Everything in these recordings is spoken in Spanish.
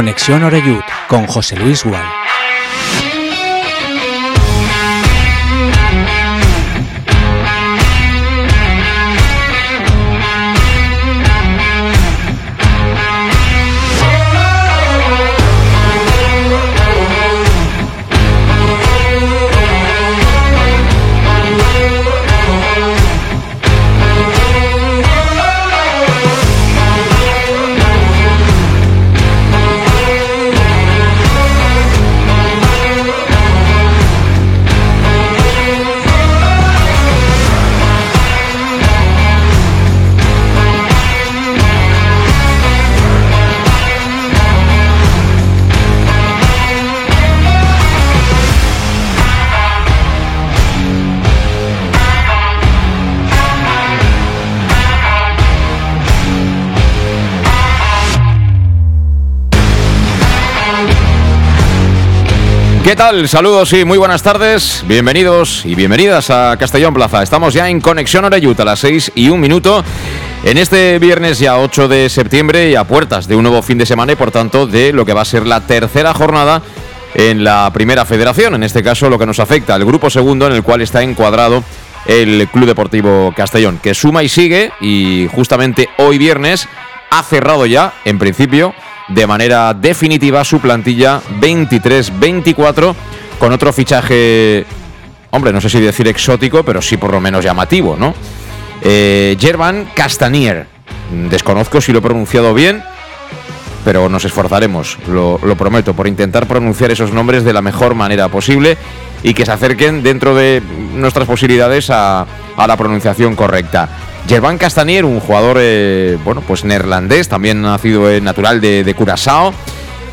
Conexión Oreyud con José Luis Gual. ¿Qué tal? Saludos y muy buenas tardes. Bienvenidos y bienvenidas a Castellón Plaza. Estamos ya en Conexión Oreyut a las 6 y un minuto. En este viernes ya 8 de septiembre y a puertas de un nuevo fin de semana y por tanto de lo que va a ser la tercera jornada en la primera federación. En este caso lo que nos afecta al grupo segundo en el cual está encuadrado el Club Deportivo Castellón, que suma y sigue y justamente hoy viernes ha cerrado ya, en principio, de manera definitiva su plantilla 23-24 con otro fichaje, hombre, no sé si decir exótico, pero sí por lo menos llamativo, ¿no? Eh, Castanier, desconozco si lo he pronunciado bien, pero nos esforzaremos, lo, lo, prometo, por intentar pronunciar esos nombres de la mejor manera posible y que se acerquen dentro de nuestras posibilidades a, a la pronunciación correcta. Gerván Castanier, un jugador eh, bueno, pues neerlandés, también nacido natural de, de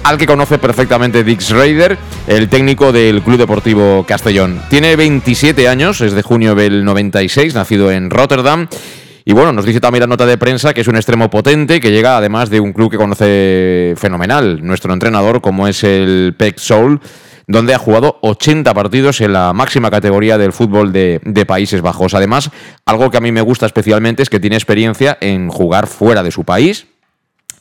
al que conoce perfectamente Dix Raider, el técnico del Club Deportivo Castellón. Tiene 27 años, es de junio del 96, nacido en Rotterdam. Y bueno, nos dice también la nota de prensa que es un extremo potente que llega además de un club que conoce fenomenal, nuestro entrenador, como es el PEC Soul donde ha jugado 80 partidos en la máxima categoría del fútbol de, Países Bajos. Además, algo que a mí me gusta especialmente es que tiene experiencia en jugar fuera de su país.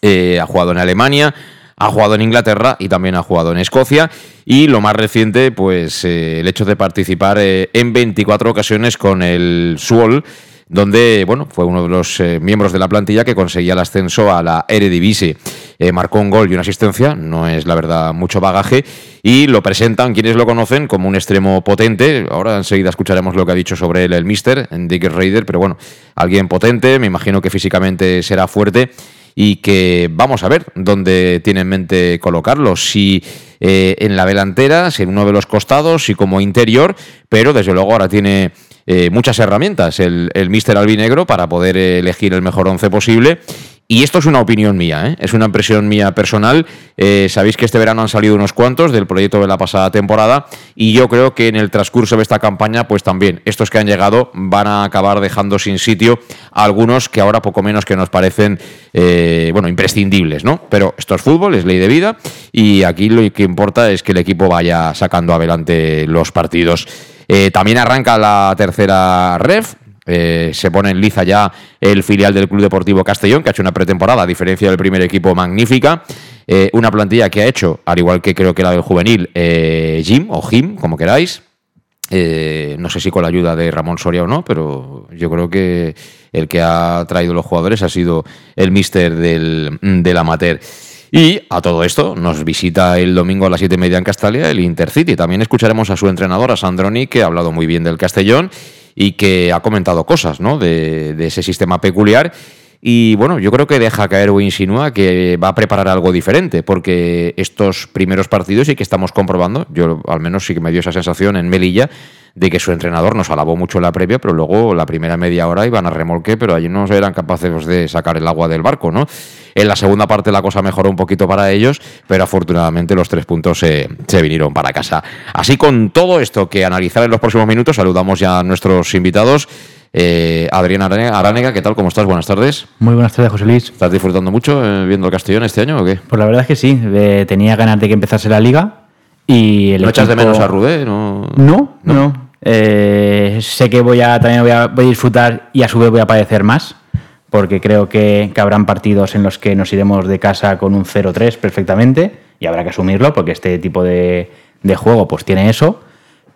Eh, ha jugado en Alemania, ha jugado en Inglaterra y también ha jugado en Escocia. Y lo más reciente, pues eh, el hecho de participar eh, en 24 ocasiones con el Suol donde bueno, fue uno de los eh, miembros de la plantilla que conseguía el ascenso a la Eredivisie. Eh, marcó un gol y una asistencia, no es la verdad mucho bagaje, y lo presentan quienes lo conocen como un extremo potente. Ahora enseguida escucharemos lo que ha dicho sobre él el Mister, Dick Raider, pero bueno, alguien potente, me imagino que físicamente será fuerte y que vamos a ver dónde tiene en mente colocarlo. Si eh, en la delantera, si en uno de los costados, si como interior, pero desde luego ahora tiene eh, muchas herramientas el, el Mister Albinegro para poder elegir el mejor once posible. Y esto es una opinión mía, ¿eh? es una impresión mía personal. Eh, sabéis que este verano han salido unos cuantos del proyecto de la pasada temporada y yo creo que en el transcurso de esta campaña, pues también estos que han llegado van a acabar dejando sin sitio a algunos que ahora poco menos que nos parecen, eh, bueno, imprescindibles, ¿no? Pero esto es fútbol, es ley de vida y aquí lo que importa es que el equipo vaya sacando adelante los partidos. Eh, también arranca la tercera ref. Eh, se pone en liza ya el filial del Club Deportivo Castellón, que ha hecho una pretemporada, a diferencia del primer equipo, magnífica. Eh, una plantilla que ha hecho, al igual que creo que la del juvenil, Jim o Jim, como queráis. no sé si con la ayuda de Ramón Soria o no, pero yo creo que el que ha traído los jugadores ha sido el mister del, del amateur. Y a todo esto nos visita el domingo a las siete y media en Castalia el Intercity. También escucharemos a su entrenador, a Sandroni, que ha hablado muy bien del Castellón y que ha comentado cosas ¿no? de, de ese sistema peculiar. Y bueno, yo creo que deja caer o insinúa que va a preparar algo diferente, porque estos primeros partidos y que estamos comprobando, yo al menos sí que me dio esa sensación en Melilla, de que su entrenador nos alabó mucho en la previa, pero luego la primera media hora iban a remolque, pero allí no eran capaces de sacar el agua del barco, ¿no? En la segunda parte la cosa mejoró un poquito para ellos, pero afortunadamente los tres puntos se, se vinieron para casa. Así con todo esto que analizar en los próximos minutos, saludamos ya a nuestros invitados. Eh, Adrián Aránega, ¿qué tal? ¿Cómo estás? Buenas tardes. Muy buenas tardes, José Luis. ¿Estás disfrutando mucho eh, viendo el Castellón este año o qué? Pues la verdad es que sí. Eh, tenía ganas de que empezase la liga y el ¿No echas de menos a Rudé? ¿No? No, no. Eh, sé que voy a también voy a, voy a disfrutar y a su vez voy a padecer más porque creo que, que habrán partidos en los que nos iremos de casa con un 0-3 perfectamente y habrá que asumirlo porque este tipo de, de juego pues tiene eso.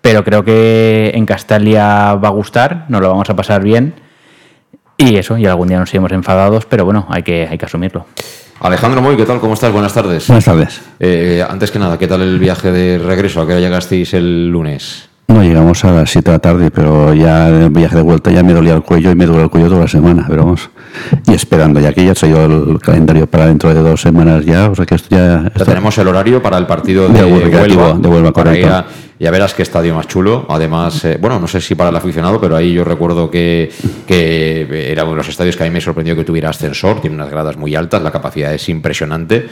Pero creo que en Castalia va a gustar, nos lo vamos a pasar bien. Y eso, y algún día nos iremos enfadados, pero bueno, hay que, hay que asumirlo. Alejandro Moy, ¿qué tal? ¿Cómo estás? Buenas tardes. Buenas tardes. Eh, antes que nada, ¿qué tal el viaje de regreso? ¿A qué hora llegasteis el lunes? No, llegamos a las 7 de la tarde, pero ya en el viaje de vuelta ya me dolía el cuello y me duele el cuello toda la semana, pero vamos. Y esperando, ya que ya se ha ido el calendario para dentro de dos semanas ya, o sea que esto ya... Tenemos el horario para el partido De de, Huelva, de Huelva, correcto. ya verás qué estadio más chulo. Además, eh, bueno, no sé si para el aficionado, pero ahí yo recuerdo que, que era uno de los estadios que a mí me sorprendió que tuviera ascensor. Tiene unas gradas muy altas, la capacidad es impresionante.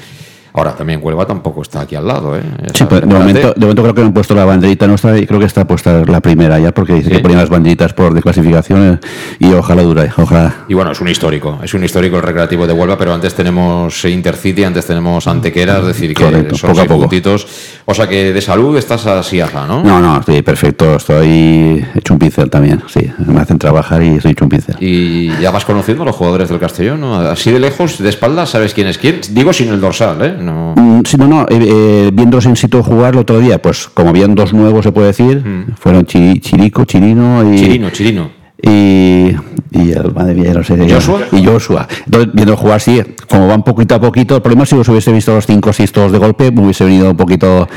Ahora también Huelva tampoco está aquí al lado. ¿eh? Sí, pues de momento, de momento creo que han puesto la banderita nuestra y creo que está puesta la primera ya, porque dice Sí. que ponían las banderitas por de clasificaciones y ojalá dure, ojalá. Y bueno, es un histórico, es un histórico el recreativo de Huelva, pero antes tenemos Intercity, antes tenemos Antequera, es decir, que Correcto, son poco a seis poco. puntitos. O sea que de salud estás así, ajá, ¿no? No, no, estoy perfecto, estoy hecho un pincel también, sí, me hacen trabajar y estoy hecho un pincel. Y ya vas conociendo a los jugadores del Castellón, ¿no? Así de lejos, de espaldas, sabes quién es quién. Digo sin el dorsal, ¿eh? No. Mm, Sí, no, no, eh, eh, viéndolos en sitio jugar el otro día, pues como habían dos nuevos, se puede decir, fueron Chiri- Chirico, Chirino y... Chirino, Chirino. Y, y el, madre mía, no sé. ¿Joshua? Y Joshua. Entonces, viendo jugar, sí, como van poquito a poquito, el problema es si los hubiese visto los 5 o 6 todos de golpe, me hubiese venido un poquito...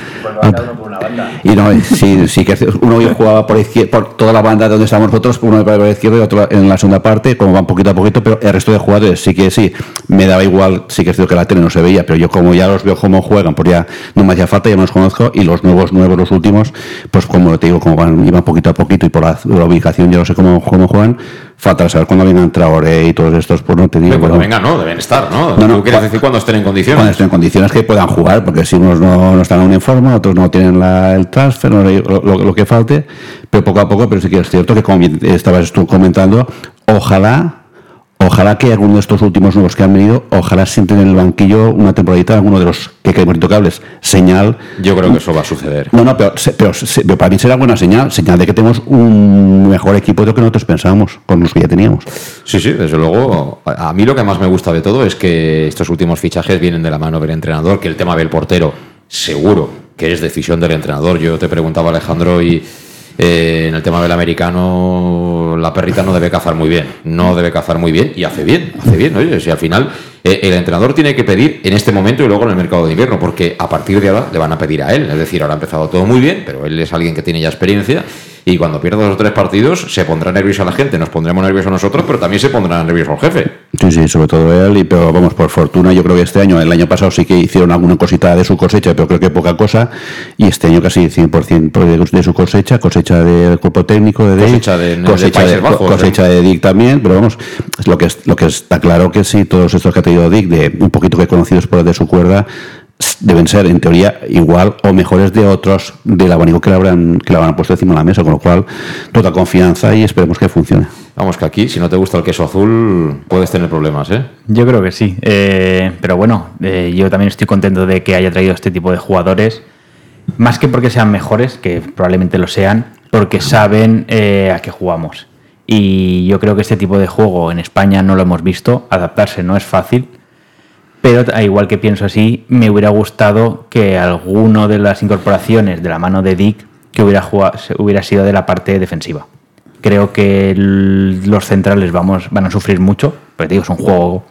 Y no, sí, sí que uno jugaba por por toda la banda donde estamos nosotros, uno por la izquierda y otro en la segunda parte, como van poquito a poquito, pero el resto de jugadores sí que sí, me daba igual, sí que es cierto que la tele no se veía, pero yo como ya los veo cómo juegan, pues ya no me hacía falta, ya me los conozco, y los nuevos, nuevos, los últimos, pues como te digo, como van, iban poquito a poquito y por la, la ubicación, yo no sé cómo, cómo juegan, falta saber cuándo vengan Traoré y todos estos, pues no te digo. Cuando bueno, venga, no, deben estar, ¿no? No, no, Tú quieres decir cuando estén en condiciones. cuando estén en condiciones que puedan jugar, porque si unos no, no están aún en forma, otros no tienen la- el transfer, no, lo, lo- lo que falte, pero poco a poco, pero sí que es cierto que como estabas tú comentando, ojalá, ojalá que alguno de estos últimos nuevos que han venido, ojalá sienten en el banquillo una temporadita alguno de los que queremos intocables, señal. Yo creo que eso va a suceder. No, no, pero, pero, pero para mí será buena señal, señal de que tenemos un mejor equipo de lo que nosotros pensábamos, con los que ya teníamos. Sí, sí, desde luego. A mí lo que más me gusta de todo es que estos últimos fichajes vienen de la mano del entrenador, que el tema del portero, seguro que es decisión del entrenador. Yo te preguntaba, Alejandro, y eh, en el tema del americano, la perrita no debe cazar muy bien. No debe cazar muy bien y hace bien, hace bien. Oye, si al final eh, el entrenador tiene que pedir en este momento y luego en el mercado de invierno, porque a partir de ahora le van a pedir a él. Es decir, ahora ha empezado todo muy bien, pero él es alguien que tiene ya experiencia. Y cuando pierda dos o tres partidos, se pondrá nerviosa la gente, nos pondremos nerviosos nosotros, pero también se pondrá nervioso el jefe. Sí, sí, sobre todo él, y, pero vamos, por fortuna, yo creo que este año, el año pasado sí que hicieron alguna cosita de su cosecha, pero creo que poca cosa, y este año casi 100% de, de su cosecha, cosecha del cuerpo técnico, de Cosecha de- de cosecha, de, Bajos, cosecha de Dick también, pero vamos, es lo que, es, lo que está claro que sí, todos estos que ha tenido Dick, de un poquito que conocidos por de su cuerda, deben ser en teoría igual o mejores de otros del abanico que le habrán que le habrán puesto encima de la mesa, con lo cual toda confianza y esperemos que funcione. Vamos, que aquí, si no te gusta el queso azul, puedes tener problemas, ¿eh? Yo creo que sí. Eh, pero bueno, eh, yo también estoy contento de que haya traído este tipo de jugadores. Más que porque sean mejores, que probablemente lo sean, porque saben eh, a qué jugamos. Y yo creo que este tipo de juego en España no lo hemos visto. Adaptarse no es fácil. Pero a igual que pienso así, me hubiera gustado que alguno de las incorporaciones de la mano de Dick que hubiera, jugado, hubiera sido de la parte defensiva. Creo que el- los centrales vamos, van a sufrir mucho, te digo, es un juego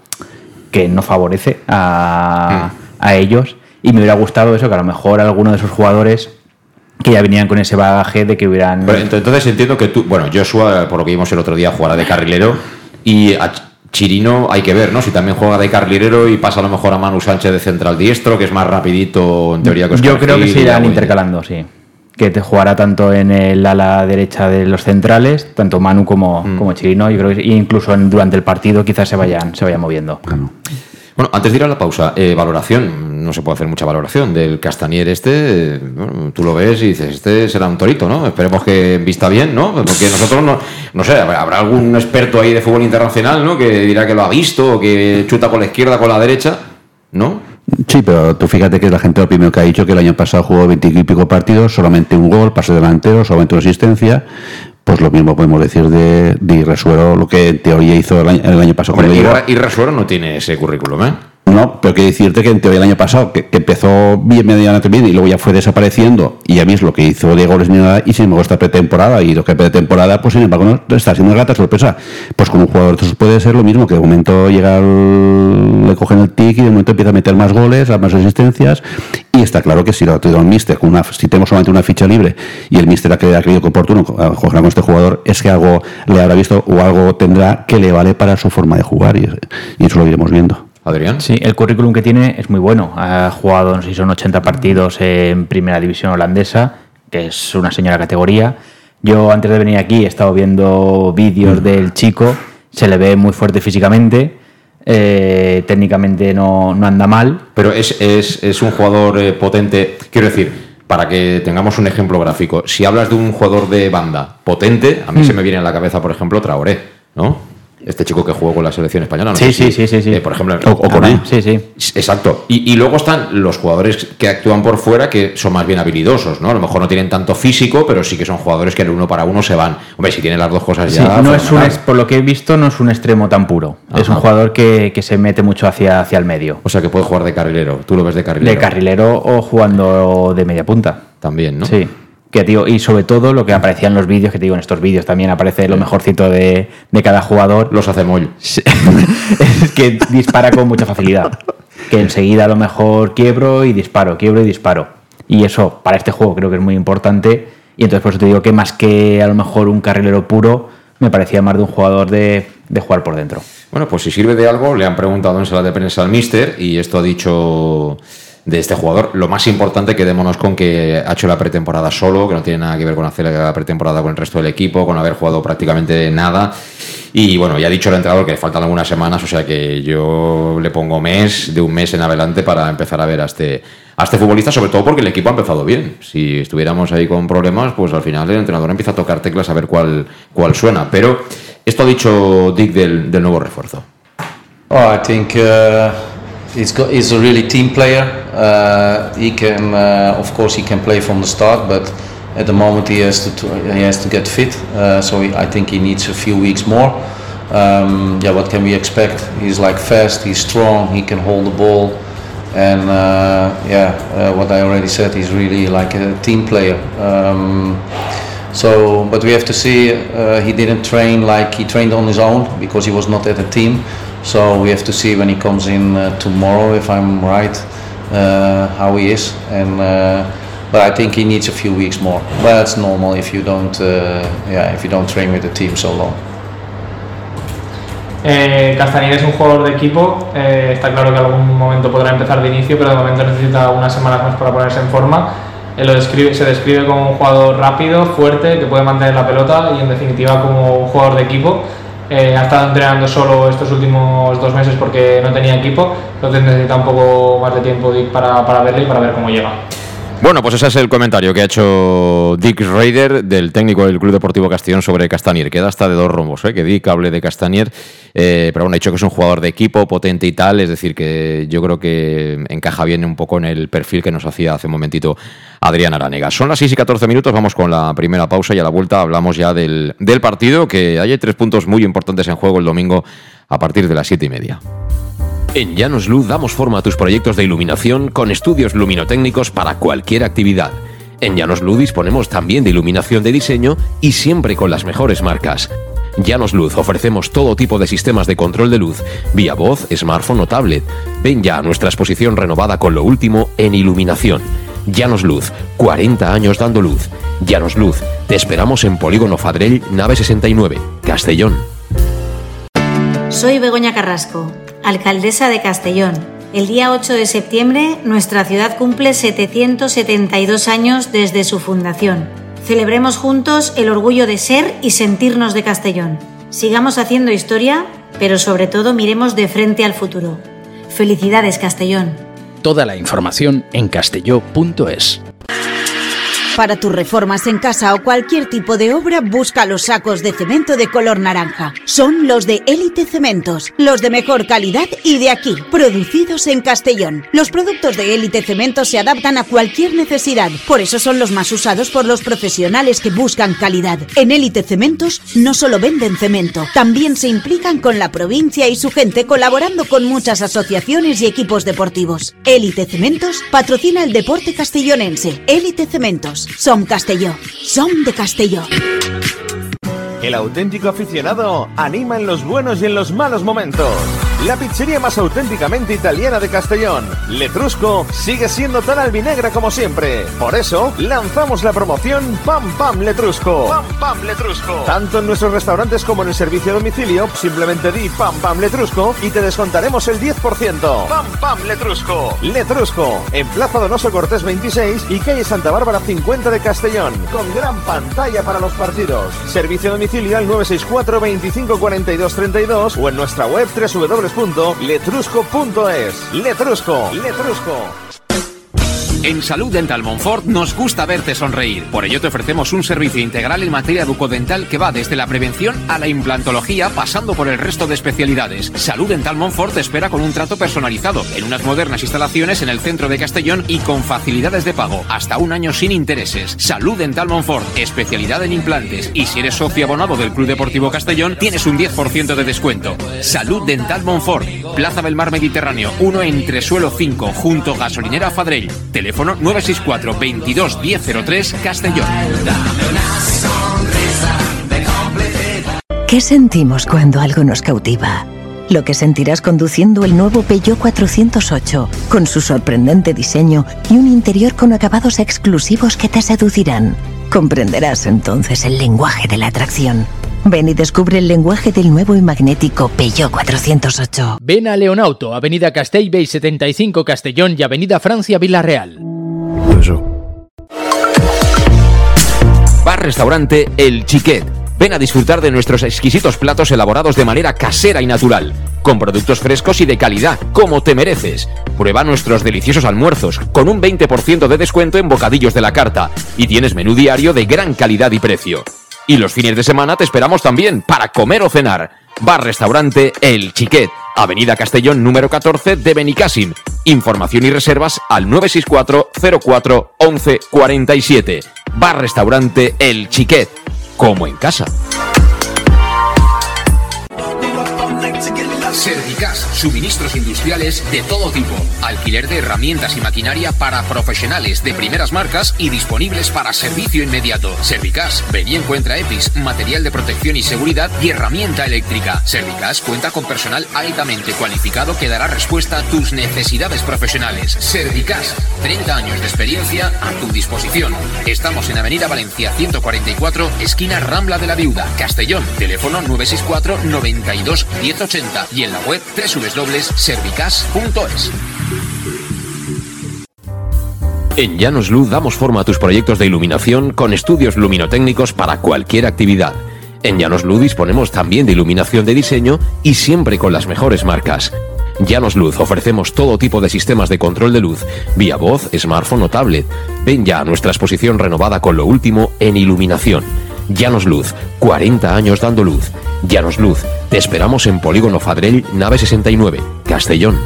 que no favorece a, a ellos. Y me hubiera gustado eso, que a lo mejor alguno de esos jugadores que ya venían con ese bagaje de que hubieran... Pero ent- entonces entiendo que tú, bueno, Joshua, por lo que vimos el otro día, jugará de carrilero y a Chirino hay que ver, ¿no? Si también juega de carrilero y pasa a lo mejor a Manu Sánchez de central diestro, que es más rapidito en teoría que Yo creo que Oscar se irán intercalando, sí. Que te jugará tanto en el ala derecha de los centrales, tanto Manu como, Mm. como Chirino. Yo creo que incluso en- durante el partido quizás se vayan, se vayan moviendo. Bueno, antes de ir a la pausa, eh, valoración, no se puede hacer mucha valoración del Castanier este, eh, bueno, tú lo ves y dices, este será un torito, ¿no? Esperemos que vista bien, ¿no? Porque nosotros no, no sé, habrá algún experto ahí de fútbol internacional, ¿no? Que dirá que lo ha visto o que chuta con la izquierda, con la derecha, ¿no? Sí, pero tú fíjate que la gente lo primero que ha dicho que el año pasado jugó 20 y pico partidos, solamente un gol, pase delantero, solamente una asistencia. pues lo mismo podemos decir de, de Resuero, lo que en teoría hizo el año, el año pasado. Hombre, con Leiva. y, y Resuero no tiene ese currículum, ¿eh? No, pero quiero decirte que en teoría el año pasado, que, que empezó bien, medianamente bien y luego ya fue desapareciendo y ya ves lo que hizo de goles ni nada y sin embargo esta pretemporada y lo que pretemporada, pues sin embargo no, está siendo una grata sorpresa. Pues con un jugador entonces puede ser lo mismo, que de momento llega el- le cogen el tic y de momento empieza a meter más goles, a más asistencias y está claro que si lo ha traído el míster, con una, si tenemos solamente una ficha libre y el míster ha creído, que oportuno jugar con este jugador, es que algo le habrá visto o algo tendrá que le vale para su forma de jugar y, y eso lo iremos viendo. Adrián. Sí, el currículum que tiene es muy bueno. Ha jugado, no sé si son 80 partidos en primera división holandesa, que es una señora categoría. Yo antes de venir aquí he estado viendo vídeos del chico, se le ve muy fuerte físicamente, eh, técnicamente no, no anda mal. Pero es, es, es un jugador eh, potente. Quiero decir, para que tengamos un ejemplo gráfico, si hablas de un jugador de banda potente, a mí se me viene a la cabeza, por ejemplo, Traoré, ¿no? Este chico que jugó con la selección española. No Sí, sí, sí, sí, sí. eh, por ejemplo, O- o con él. Sí, sí. Exacto. Y, y luego están los jugadores que actúan por fuera que son más bien habilidosos, ¿no? A lo mejor no tienen tanto físico, pero sí que son jugadores que en el uno para uno se van. Hombre, si tienen las dos cosas Sí, ya. no es un, por lo que he visto, no es un extremo tan puro. Es un jugador que, que se mete mucho hacia, hacia el medio. O sea, que puede jugar de carrilero. Tú lo ves de carrilero. De carrilero o jugando de media punta. También, ¿no? Sí. Que, tío, y sobre todo lo que aparecía en los vídeos, que te digo, en estos vídeos también aparece lo mejorcito de, de cada jugador. Los hace. Sí. es que dispara con mucha facilidad. Que enseguida a lo mejor quiebro y disparo, quiebro y disparo. Y eso para este juego creo que es muy importante. Y entonces por eso te digo que más que a lo mejor un carrilero puro, me parecía más de un jugador de, de jugar por dentro. Bueno, pues si sirve de algo, le han preguntado en sala de prensa al míster y esto ha dicho de este jugador. Lo más importante, quedémonos con que ha hecho la pretemporada solo, que no tiene nada que ver con hacer la pretemporada con el resto del equipo, con haber jugado prácticamente nada. Y bueno, ya ha dicho el entrenador que le faltan algunas semanas, o sea que yo le pongo mes, de un mes en adelante, para empezar a ver a este, a este futbolista, sobre todo porque el equipo ha empezado bien. Si estuviéramos ahí con problemas, pues al final el entrenador empieza a tocar teclas a ver cuál, cuál suena. Pero esto ha dicho Dick del, del nuevo refuerzo. Oh, I think uh, he's got, he's a really team player. Uh, he can, uh, of course, he can play from the start, but at the moment he has to he has to get fit. Uh, so he, I think he needs a few weeks more. Um, yeah, what can we expect? He's like fast, he's strong, he can hold the ball, and uh, yeah, uh, what I already said, he's really like a team player. Um, so, but we have to see. Uh, he didn't train like he trained on his own because he was not at a team. So we have to see when he comes in uh, tomorrow, if I'm right, uh, how he is. And uh, but I think he needs a few weeks more. But that's normal if you don't, uh, yeah, if you don't train with the team so long. Eh, Castañeda es un jugador de equipo, eh, está claro que algún momento podrá empezar de inicio, pero de momento necesita unas semañas más para ponerse en forma. Él lo describe, se describe como un jugador rápido, fuerte, que puede mantener la pelota y en definitiva como un jugador de equipo. Eh, ha estado entrenando solo estos últimos dos meses porque no tenía equipo, entonces necesita un poco más de tiempo para, para verle y para ver cómo llega. Bueno, pues ese es el comentario que ha hecho Dick Raider, del técnico del Club Deportivo Castellón, sobre Castanier. Queda hasta de dos rombos, ¿eh? que Dick hable de Castanier, eh, pero bueno, ha dicho que es un jugador de equipo, potente y tal, es decir, que yo creo que encaja bien un poco en el perfil que nos hacía hace un momentito Adrián Aranega. Son las 6 y 14 minutos, vamos con la primera pausa y a la vuelta hablamos ya del, del partido, que hay tres puntos muy importantes en juego el domingo a partir de las 7 y media. En Llanos Luz damos forma a tus proyectos de iluminación con estudios luminotécnicos para cualquier actividad. En Llanos Luz disponemos también de iluminación de diseño y siempre con las mejores marcas. Llanos Luz ofrecemos todo tipo de sistemas de control de luz, vía voz, smartphone o tablet. Ven ya a nuestra exposición renovada con lo último en iluminación. Llanos Luz, 40 años dando luz. Llanos Luz, te esperamos en Polígono Fadrell, nave 69, Castellón. Soy Begoña Carrasco, alcaldesa de Castellón. El día 8 de septiembre nuestra ciudad cumple 772 años desde su fundación. Celebremos juntos el orgullo de ser y sentirnos de Castellón. Sigamos haciendo historia, pero sobre todo miremos de frente al futuro. Felicidades Castellón. Toda la información en castelló.es. Para tus reformas en casa o cualquier tipo de obra, busca los sacos de cemento de color naranja. Son los de Élite Cementos, los de mejor calidad y de aquí, producidos en Castellón. Los productos de Élite Cementos se adaptan a cualquier necesidad, por eso son los más usados por los profesionales que buscan calidad. En Élite Cementos no solo venden cemento, también se implican con la provincia y su gente colaborando con muchas asociaciones y equipos deportivos. Élite Cementos patrocina el deporte castellonense. Élite Cementos. Som Castelló. Som de Castelló. El auténtico aficionado anima en los buenos y en los malos momentos. La pizzería más auténticamente italiana de Castellón, Letrusco, sigue siendo tan albinegra como siempre. Por eso, lanzamos la promoción Pam Pam Letrusco. Pam Pam Letrusco. Tanto en nuestros restaurantes como en el servicio a domicilio, simplemente di Pam Pam Letrusco y te descontaremos el 10%. Pam Pam Letrusco. Letrusco, en Plaza Donoso Cortés 26 y calle Santa Bárbara 50 de Castellón, con gran pantalla para los partidos. Servicio a domicilio al 964 25 42 32 o en nuestra web www www.letrusco.es. Letrusco, Letrusco. En Salud Dental Monfort nos gusta verte sonreír. Por ello te ofrecemos un servicio integral en materia bucodental que va desde la prevención a la implantología, pasando por el resto de especialidades. Salud Dental Monfort espera con un trato personalizado, en unas modernas instalaciones en el centro de Castellón y con facilidades de pago, hasta un año sin intereses. Salud Dental Monfort, especialidad en implantes. Y si eres socio abonado del Club Deportivo Castellón, tienes un 10% de descuento. Salud Dental Monfort, Plaza del Mar Mediterráneo, 1 entre suelo 5, junto gasolinera Fadrell. Teléfono 964 22 1003 Castellón. ¿Qué sentimos cuando algo nos cautiva? Lo que sentirás conduciendo el nuevo Peugeot 408, con su sorprendente diseño y un interior con acabados exclusivos que te seducirán. Comprenderás entonces el lenguaje de la atracción. Ven y descubre el lenguaje del nuevo y magnético Peugeot 408. Ven a Leonauto, Avenida Castell Bay 75 Castellón y Avenida Francia Villarreal. Bar Restaurante El Chiquet. Ven a disfrutar de nuestros exquisitos platos elaborados de manera casera y natural, con productos frescos y de calidad, como te mereces. Prueba nuestros deliciosos almuerzos, con un 20% de descuento en bocadillos de la carta, y tienes menú diario de gran calidad y precio. Y los fines de semana te esperamos también para comer o cenar. Bar Restaurante El Chiquet, Avenida Castellón número 14 de Benicassim. Información y reservas al 964 04 11 47. Bar Restaurante El Chiquet, como en casa. Servicas, suministros industriales de todo tipo, alquiler de herramientas y maquinaria para profesionales de primeras marcas y disponibles para servicio inmediato. Servicas, ven y encuentra EPIs, material de protección y seguridad y herramienta eléctrica. Servicas cuenta con personal altamente cualificado que dará respuesta a tus necesidades profesionales. Servicas, 30 años de experiencia a tu disposición. Estamos en Avenida Valencia 144, esquina Rambla de la Viuda, Castellón. Teléfono 964 92 1080 y en la web www.servicas.es. En Llanos Luz damos forma a tus proyectos de iluminación con estudios luminotécnicos para cualquier actividad. En Llanos Luz disponemos también de iluminación de diseño y siempre con las mejores marcas. Llanos Luz ofrecemos todo tipo de sistemas de control de luz, vía voz, smartphone o tablet. Ven ya a nuestra exposición renovada con lo último en iluminación. Llanos Luz, 40 años dando luz. Llanos Luz, te esperamos en Polígono Fadrell, nave 69, Castellón.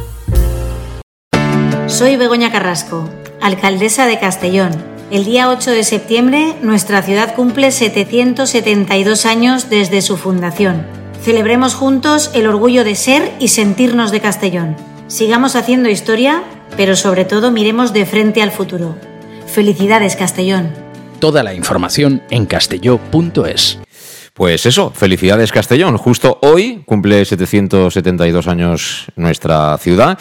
Soy Begoña Carrasco, alcaldesa de Castellón. El día 8 de septiembre nuestra ciudad cumple 772 años desde su fundación. Celebremos juntos el orgullo de ser y sentirnos de Castellón. Sigamos haciendo historia, pero sobre todo miremos de frente al futuro. Felicidades Castellón. Toda la información en castelló.es. Pues eso, felicidades Castellón. Justo hoy cumple 772 años nuestra ciudad.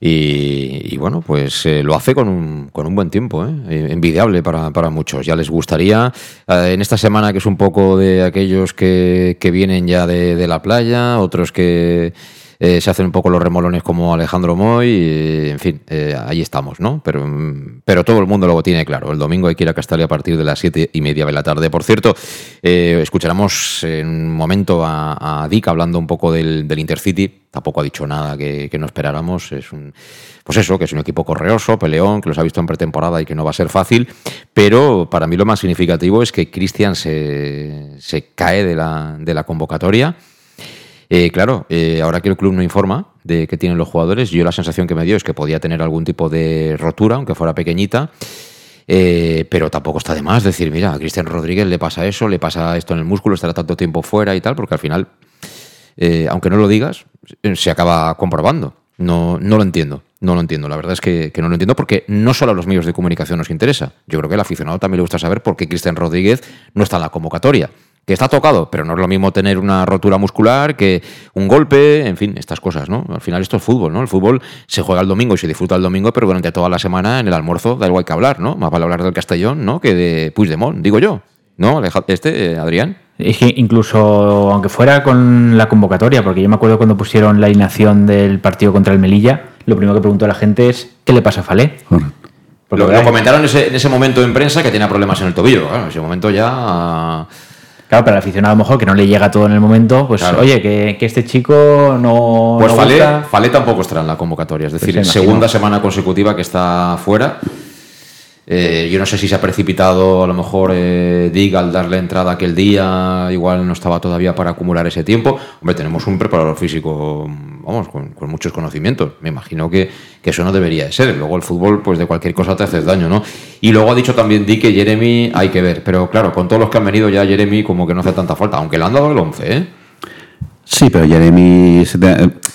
Y, bueno, pues eh, lo hace con un, con un buen tiempo, ¿eh? Eh, envidiable para, para muchos. Ya les gustaría, en esta semana que es un poco de aquellos que, que vienen ya de, de la playa, otros que eh, se hacen un poco los remolones como Alejandro Moy, en fin, eh, ahí estamos, ¿no? Pero, mm, pero todo el mundo luego tiene claro, el domingo hay que ir a Castalia a partir de las siete y media de la tarde. Por cierto, eh, escucharemos en un momento a, a Dick hablando un poco del, del Intercity, tampoco ha dicho nada que, que no esperáramos, es un pues eso, que es un equipo correoso, peleón, que los ha visto en pretemporada y que no va a ser fácil, pero para mí lo más significativo es que Cristian se, se cae de la, de la convocatoria. Eh, claro, eh, ahora que el club no informa de qué tienen los jugadores, yo la sensación que me dio es que podía tener algún tipo de rotura, aunque fuera pequeñita. Eh, pero tampoco está de más decir, mira, a Cristian Rodríguez le pasa eso, le pasa esto en el músculo, estará tanto tiempo fuera y tal, porque al final, eh, aunque no lo digas, se acaba comprobando. No, no lo entiendo, no lo entiendo. La verdad es que, que no lo entiendo porque no solo a los medios de comunicación nos interesa. Yo creo que al aficionado también le gusta saber por qué Cristian Rodríguez no está en la convocatoria. Que está tocado, pero no es lo mismo tener una rotura muscular que un golpe, en fin, estas cosas, ¿no? Al final esto es fútbol, ¿no? El fútbol se juega el domingo y se disfruta el domingo, pero durante toda la semana en el almuerzo da igual que hablar, ¿no? Más vale hablar del Castellón, ¿no? Que de Puigdemont, digo yo. ¿No? Este, eh, Adrián. Es que incluso, aunque fuera con la convocatoria, porque yo me acuerdo cuando pusieron la alineación del partido contra el Melilla, lo primero que preguntó la gente es ¿qué le pasa a Falé? Porque Lo, lo comentaron en ese, en ese momento en prensa que tenía problemas en el tobillo. Claro, en ese momento ya. Claro, para el aficionado a lo mejor que no le llega todo en el momento, pues Claro. oye, que, que este chico no. Pues no Falé. Falé tampoco estará en la convocatoria. Es Pues decir, segunda semana consecutiva que está fuera. Eh, yo no sé si se ha precipitado a lo mejor eh, Dig al darle entrada aquel día, igual no estaba todavía para acumular ese tiempo. Hombre, tenemos un preparador físico, vamos, con, muchos conocimientos. Me imagino que, que eso no debería de ser. Luego el fútbol, pues de cualquier cosa te haces daño, ¿no? Y luego ha dicho también Dig que Jeremy hay que ver. Pero claro, con todos los que han venido ya Jeremy como que no hace tanta falta, aunque le han dado el 11, ¿eh? Sí, pero Jeremy,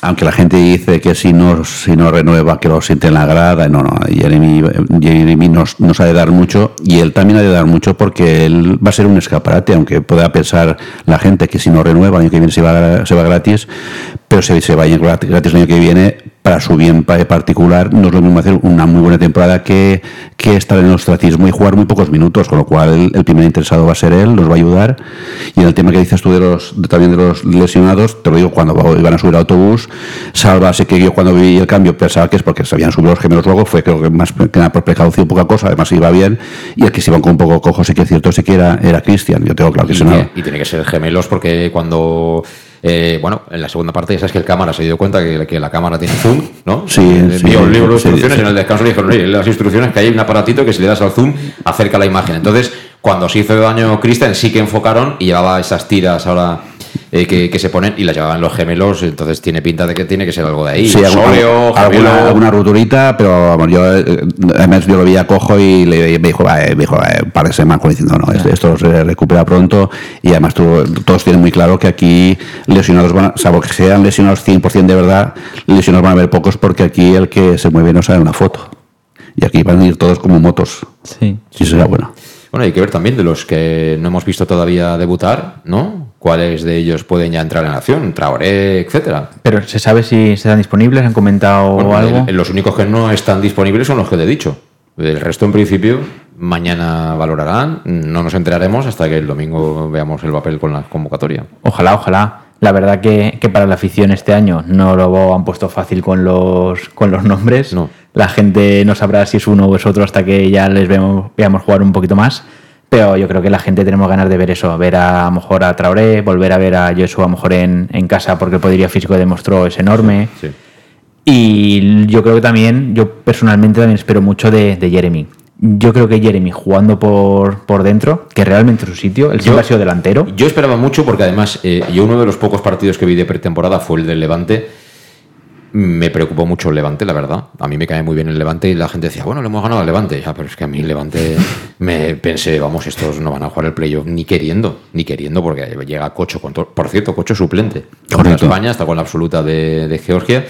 aunque la gente dice que si no, si no renueva, que lo siente en la grada, no, no, Jeremy, Jeremy nos, nos ha de dar mucho y él también ha de dar mucho porque él va a ser un escaparate, aunque pueda pensar la gente que si no renueva, el año que viene se va, se va gratis, pero se, se va a ir gratis, gratis el año que viene para su bien pa- particular, no es lo mismo hacer una muy buena temporada que, que estar en el ostracismo y jugar muy pocos minutos, con lo cual el, el primer interesado va a ser él, nos va a ayudar. Y en el tema que dices tú de los de- también de los lesionados, te lo digo, cuando iban a subir al autobús, Salva, sé que yo cuando vi el cambio pensaba que es porque se habían subido los gemelos luego, fue creo que más que nada por precaución, poca cosa, además iba bien, y el que se iban con un poco cojo, sí que es cierto, sí que era, era Cristian, yo tengo claro que Y, se no- y tiene que ser gemelos porque cuando. Eh, bueno, en la segunda parte ya sabes que el cámara se dio cuenta que, que la cámara tiene zoom, ¿no? Sí, Eh, sí, vio el libro de instrucciones sí. y en el descanso le dijeron, las instrucciones que hay un aparatito que si le das al zoom acerca la imagen. Entonces, cuando se hizo daño Christian, sí que enfocaron y llevaba esas tiras ahora eh, que, que se ponen y las llevaban los gemelos, entonces tiene pinta de que tiene que ser algo de ahí. Sí, alguna, alguna, ruturita, pero vamos, yo eh, además yo lo veía cojo y le, me dijo, "Va, eh", me dijo, "Va, un par de semanas como diciendo, no, esto, esto se recupera pronto y además tú- todos tienen muy claro que aquí lesionados van, a- salvo que sean lesionados 100% de verdad, lesionados van a haber pocos porque aquí el que se mueve no sabe una foto. Y aquí van a ir todos como motos. Sí. Sí, será bueno. Bueno, hay que ver también de los que no hemos visto todavía debutar, ¿no? ¿Cuáles de ellos pueden ya entrar en acción? Traoré, etcétera. Pero ¿se sabe si están disponibles? ¿Han comentado Bueno, algo? el- los únicos que no están disponibles son los que te he dicho. El resto, en principio, mañana valorarán. No nos enteraremos hasta que el domingo veamos el papel con la convocatoria. Ojalá, ojalá. La verdad que, que para la afición este año no lo han puesto fácil con los, con los nombres. La gente no sabrá si es uno o es otro hasta que ya les vemos, veamos jugar un poquito más. Pero yo creo que la gente tenemos ganas de ver eso, ver a, a lo mejor a Traoré, volver a ver a Joshua a lo mejor en, en casa porque el poderío físico demostró es enorme. Sí. Y yo creo que también, yo personalmente también espero mucho de, de Jeremy. Yo creo que Jeremy jugando por, por dentro, que realmente es su sitio, él siempre ha sido delantero. Yo esperaba mucho porque además eh, yo uno de los pocos partidos que vi de pretemporada fue el del Levante. Me preocupó mucho el Levante, la verdad. A mí me cae muy bien el Levante y la gente decía, bueno, le hemos ganado al Levante. Ya, pero es que a mí el Levante me pensé, vamos, estos no van a jugar el playoff ni queriendo, ni queriendo, porque llega Cocho, con to- por cierto, Cocho suplente. Correcto. España, está con la absoluta de, de Georgia.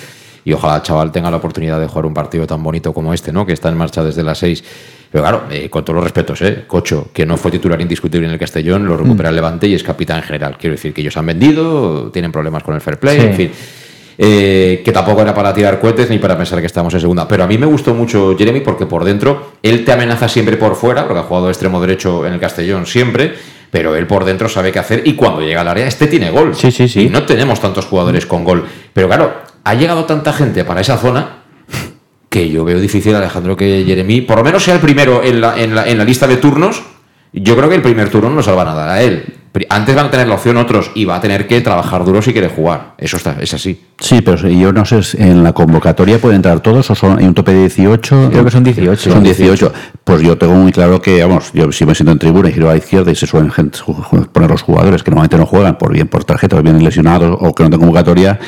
Y ojalá chaval tenga la oportunidad de jugar un partido tan bonito como este, ¿no? Que está en marcha desde las seis. Pero claro, eh, con todos los respetos, ¿eh? Cocho, que no fue titular indiscutible en el Castellón, lo recupera el Levante y es capitán general. Quiero decir que ellos han vendido, tienen problemas con el fair play, Sí. en fin. Eh, que tampoco era para tirar cohetes ni para pensar que estamos en segunda. Pero a mí me gustó mucho Jeremy porque por dentro él te amenaza siempre por fuera, porque ha jugado de extremo derecho en el Castellón siempre, pero él por dentro sabe qué hacer y cuando llega al área, este tiene gol. Sí, sí, sí. Y no tenemos tantos jugadores con gol. Pero claro, ha llegado tanta gente para esa zona que yo veo difícil, Alejandro, que Jeremy, por lo menos sea el primero en la, en la, en la lista de turnos. Yo creo que el primer turno no se lo van a dar a él. Antes van a tener la opción otros y va a tener que trabajar duro si quiere jugar. Eso está, es así. Sí, pero yo no sé, ¿en la convocatoria pueden entrar todos o son, hay un tope de 18? Creo que son 18. Son 18. Pues yo tengo muy claro que, vamos, yo si me siento en tribuna y giro a la izquierda y se suelen gente- poner los jugadores que normalmente no juegan, por bien por tarjeta, o bien lesionados o que no tengo convocatoria,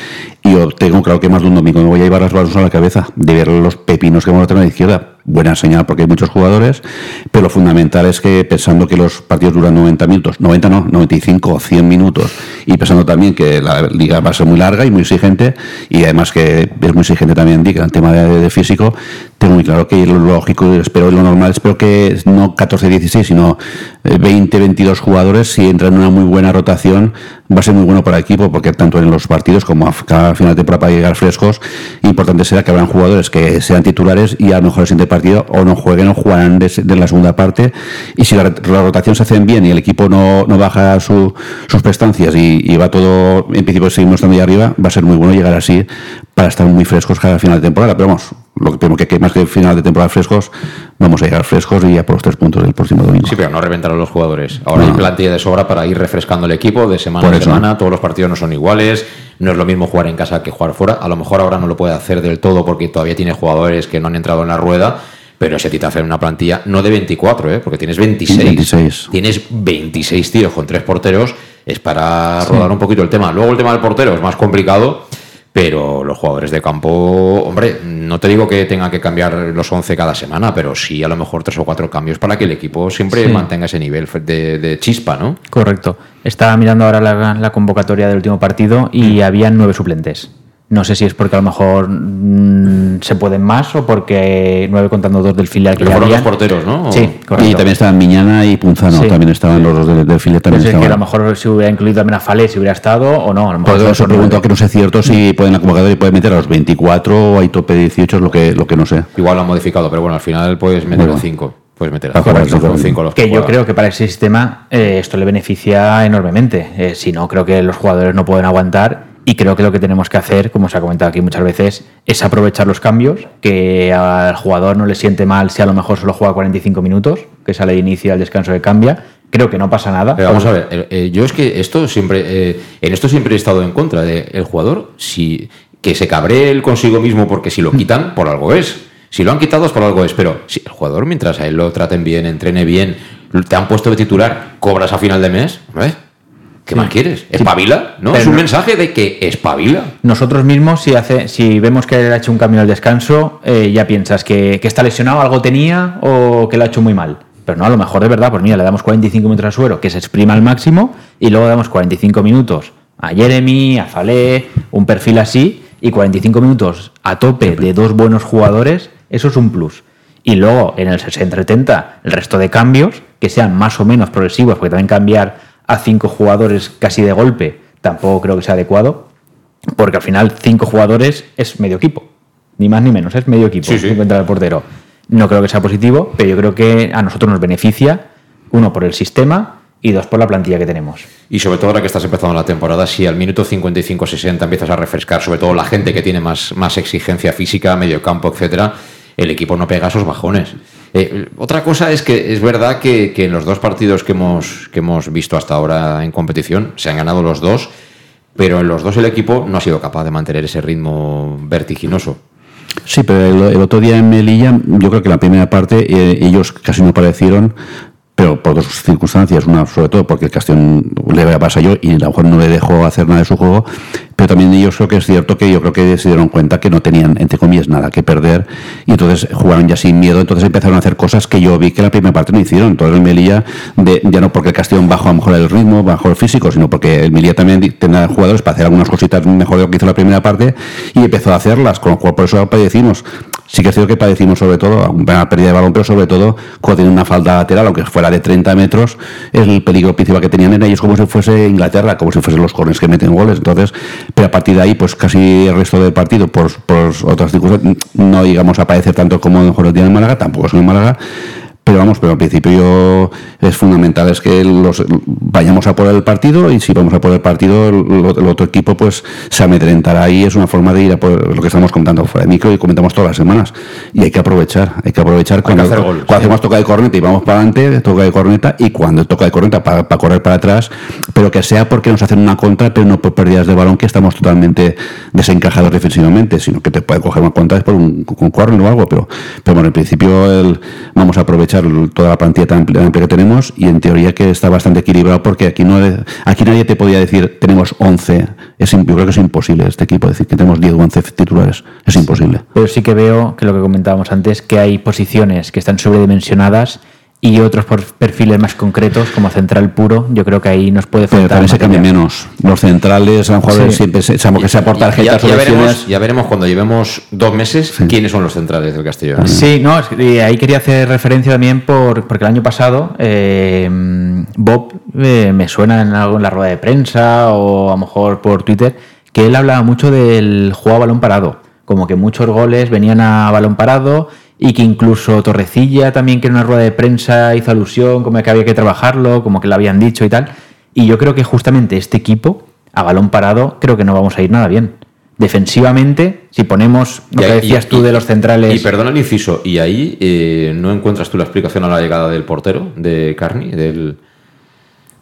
y yo tengo claro que más de un domingo me voy a llevar las manos a la cabeza de ver los pepinos que vamos a tener a la izquierda. Buena señal porque hay muchos jugadores, pero lo fundamental es que pensando que los partidos duran 90 minutos, 90 no, 95 o 100 minutos, y pensando también que la liga va a ser muy larga y muy exigente, y además que es muy exigente también en el tema de físico, tengo muy claro que lo lógico, espero lo normal, espero que no 14-16, sino eh, 20-22 jugadores, si entran en una muy buena rotación, va a ser muy bueno para el equipo, porque tanto en los partidos como a cada final de temporada para llegar frescos, importante será que habrán jugadores que sean titulares y a lo mejor el siguiente partido o no jueguen o jugarán de, la segunda parte, y si la, la rotación se hacen bien y el equipo no, baja su- sus prestancias y, y va todo, en principio seguimos estando ahí arriba, va a ser muy bueno llegar así para estar muy frescos cada final de temporada, pero vamos, lo que tenemos que, que más que final de temporada frescos, vamos a llegar frescos y ya por los tres puntos del próximo domingo. Sí, pero no reventar a los jugadores. Ahora hay plantilla de sobra para ir refrescando el equipo de semana a semana. Todos los partidos no son iguales. No es lo mismo jugar en casa que jugar fuera. A lo mejor ahora no lo puede hacer del todo porque todavía tiene jugadores que no han entrado en la rueda. Pero ese te hace una plantilla no de 24, ¿eh? porque tienes 26. 26. Tienes 26 tíos con tres porteros. Es para rodar un poquito el tema. Luego el tema del portero es más complicado. Pero los jugadores de campo, hombre, no te digo que tengan que cambiar los 11 cada semana, pero sí a lo mejor tres o cuatro cambios para que el equipo siempre Sí. mantenga ese nivel de, de chispa, ¿no? Correcto. Estaba mirando ahora la, la convocatoria del último partido y habían nueve suplentes. No sé si es porque a lo mejor mm, se pueden más o porque nueve contando dos del filial que Pero ya fueron habían. dos porteros, ¿no? Sí, correcto. Y también estaban Miñana y Punzano, Sí. también estaban los dos del, del file, también No sé, es que a lo estaban. mejor si hubiera incluido también a Falé, si hubiera estado o no. A lo mejor Por eso os son pregunto que no sé cierto si pueden la convocatoria y pueden meter a los 24 o hay tope de 18, es lo que, lo que no sé. Igual lo han modificado, pero bueno, al final puedes meter Bueno. a 5. Puedes meter a 5 correcto, son correcto. cinco los Que yo juegan. creo que para ese sistema eh, esto le beneficia enormemente. Eh, si no, creo que los jugadores no pueden aguantar. Y creo que lo que tenemos que hacer, como se ha comentado aquí muchas veces, es aprovechar los cambios, que al jugador no le siente mal si a lo mejor solo juega 45 minutos, que sale de inicio al descanso de cambia. Creo que no pasa nada. Pero vamos a ver, eh, eh, yo es que esto siempre, eh, en esto siempre he estado en contra de el jugador, si que se cabree él consigo mismo porque si lo quitan, por algo es. Si lo han quitado es por algo es, pero si el jugador mientras a él lo traten bien, entrene bien, te han puesto de titular, cobras a final de mes, ¿ves? ¿Qué más quieres? ¿Espabila? ¿No? Pero es un no- mensaje de que espabila. Nosotros mismos, si, hace, si vemos que él ha hecho un cambio al descanso, eh, ya piensas que, que está lesionado, algo tenía o que lo ha hecho muy mal. Pero no, a lo mejor de verdad, pues mira, le damos 45 minutos a Suero, que se exprima al máximo, y luego damos 45 minutos a Jeremy, a Falé, un perfil así, y 45 minutos a tope de dos buenos jugadores, eso es un plus. Y luego en el 60-70, el resto de cambios, que sean más o menos progresivos, porque también cambiar a cinco jugadores casi de golpe tampoco creo que sea adecuado, porque al final cinco jugadores es medio equipo, ni más ni menos, es medio equipo, Sí, sí. si encuentra el portero. No creo que sea positivo, pero yo creo que a nosotros nos beneficia, uno por el sistema y dos por la plantilla que tenemos. Y sobre todo ahora que estás empezando la temporada, si al minuto 55-60 empiezas a refrescar, sobre todo la gente que tiene más, más exigencia física, medio campo, etcétera, el equipo no pega esos bajones. Eh, otra cosa es que es verdad que, en los dos partidos que hemos, que hemos visto hasta ahora en competición se han ganado los dos, pero en los dos el equipo no ha sido capaz de mantener ese ritmo vertiginoso. Sí, pero el, el otro día en Melilla, yo creo que la primera parte eh, ellos casi no aparecieron, pero por dos circunstancias. Una, sobre todo, porque el Castellón le yo y a lo mejor no le dejó hacer nada de su juego, pero también ellos creo que es cierto que yo creo que se dieron cuenta que no tenían, entre comillas, nada que perder y entonces jugaron ya sin miedo. Entonces empezaron a hacer cosas que yo vi que la primera parte no hicieron. Entonces el Melilla, de, ya no porque el Castellón bajó a lo mejor el ritmo, bajó el físico, sino porque el Melilla también tenía jugadores para hacer algunas cositas mejor de lo que hizo la primera parte y empezó a hacerlas, con lo cual por eso pues decimos Sí que es cierto que padecimos sobre todo una pérdida de balón, pero sobre todo cuando tienen una falta lateral, aunque fuera de 30 metros, el peligro principal que tenían era ellos como si fuese Inglaterra, como si fuesen los corners que meten goles. Entonces, pero a partir de ahí, pues casi el resto del partido, por, por otras circunstancias, no digamos a padecer tanto como mejor lo tiene en Málaga, tampoco son en Málaga, pero vamos, pero al principio es fundamental es que los vayamos a por el partido y si vamos a por el partido el, otro equipo pues se amedrentará y es una forma de ir a por lo que estamos comentando fuera de micro y comentamos todas las semanas. Y hay que aprovechar, hay que aprovechar cuando, hacemos toca de corneta y vamos para adelante, toca de corneta y cuando toca de corneta para, correr para atrás, pero que sea porque nos hacen una contra pero no por pérdidas de balón que estamos totalmente desencajados defensivamente, sino que te puede coger una contra por un, un o algo, pero, pero bueno, en principio el, vamos a aprovechar toda la plantilla tan amplia, que tenemos y en teoría que está bastante equilibrado porque aquí no aquí nadie te podía decir tenemos 11. Es, yo creo que es imposible este equipo decir que tenemos 10 o 11 titulares. Es imposible. Pero sí que veo que lo que comentábamos antes, que hay posiciones que están sobredimensionadas y otros por perfiles más concretos como central puro, yo creo que ahí nos puede faltar. Pero también se cambia menos. Los centrales, a lo mejor siempre se, que se aporta tarjetas ya, ya, veremos, ya veremos cuando llevemos dos meses quiénes son los centrales del Castillo. Sí, no, ahí quería hacer referencia también por, porque el año pasado eh, Bob eh, me suena en algo en la rueda de prensa o a lo mejor por Twitter que él hablaba mucho del juego a balón parado. Como que muchos goles venían a balón parado y que incluso Torrecilla también que en una rueda de prensa hizo alusión como que había que trabajarlo, como que lo habían dicho y tal. Y yo creo que justamente este equipo, a balón parado, creo que no vamos a ir nada bien. Defensivamente, si ponemos lo que decías tú de los centrales. Y perdona el inciso, ¿y ahí eh, no encuentras tú la explicación a la llegada del portero, de Carney, del,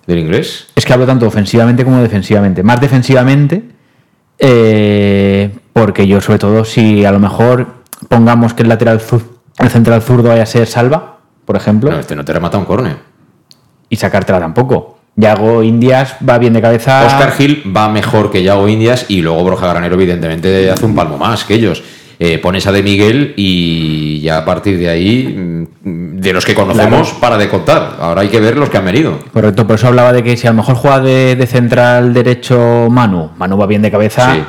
del inglés? Es que hablo tanto ofensivamente como defensivamente. Más defensivamente, eh, porque yo, sobre todo, si a lo mejor pongamos que el lateral el central zurdo vaya a ser Salva, por ejemplo. No, este no te remata un córner. Y sacártela tampoco. Yago Indias va bien de cabeza. Oscar Gil va mejor que Yago Indias y luego Broja Granero, evidentemente, hace un palmo más que ellos. Eh, pones a De Miguel y ya a partir de ahí, mm, de los que conocemos, para de contar. Ahora hay que ver los que han venido. Correcto, por eso hablaba de que si a lo mejor juega de, de central derecho Manu, Manu va bien de cabeza. Sí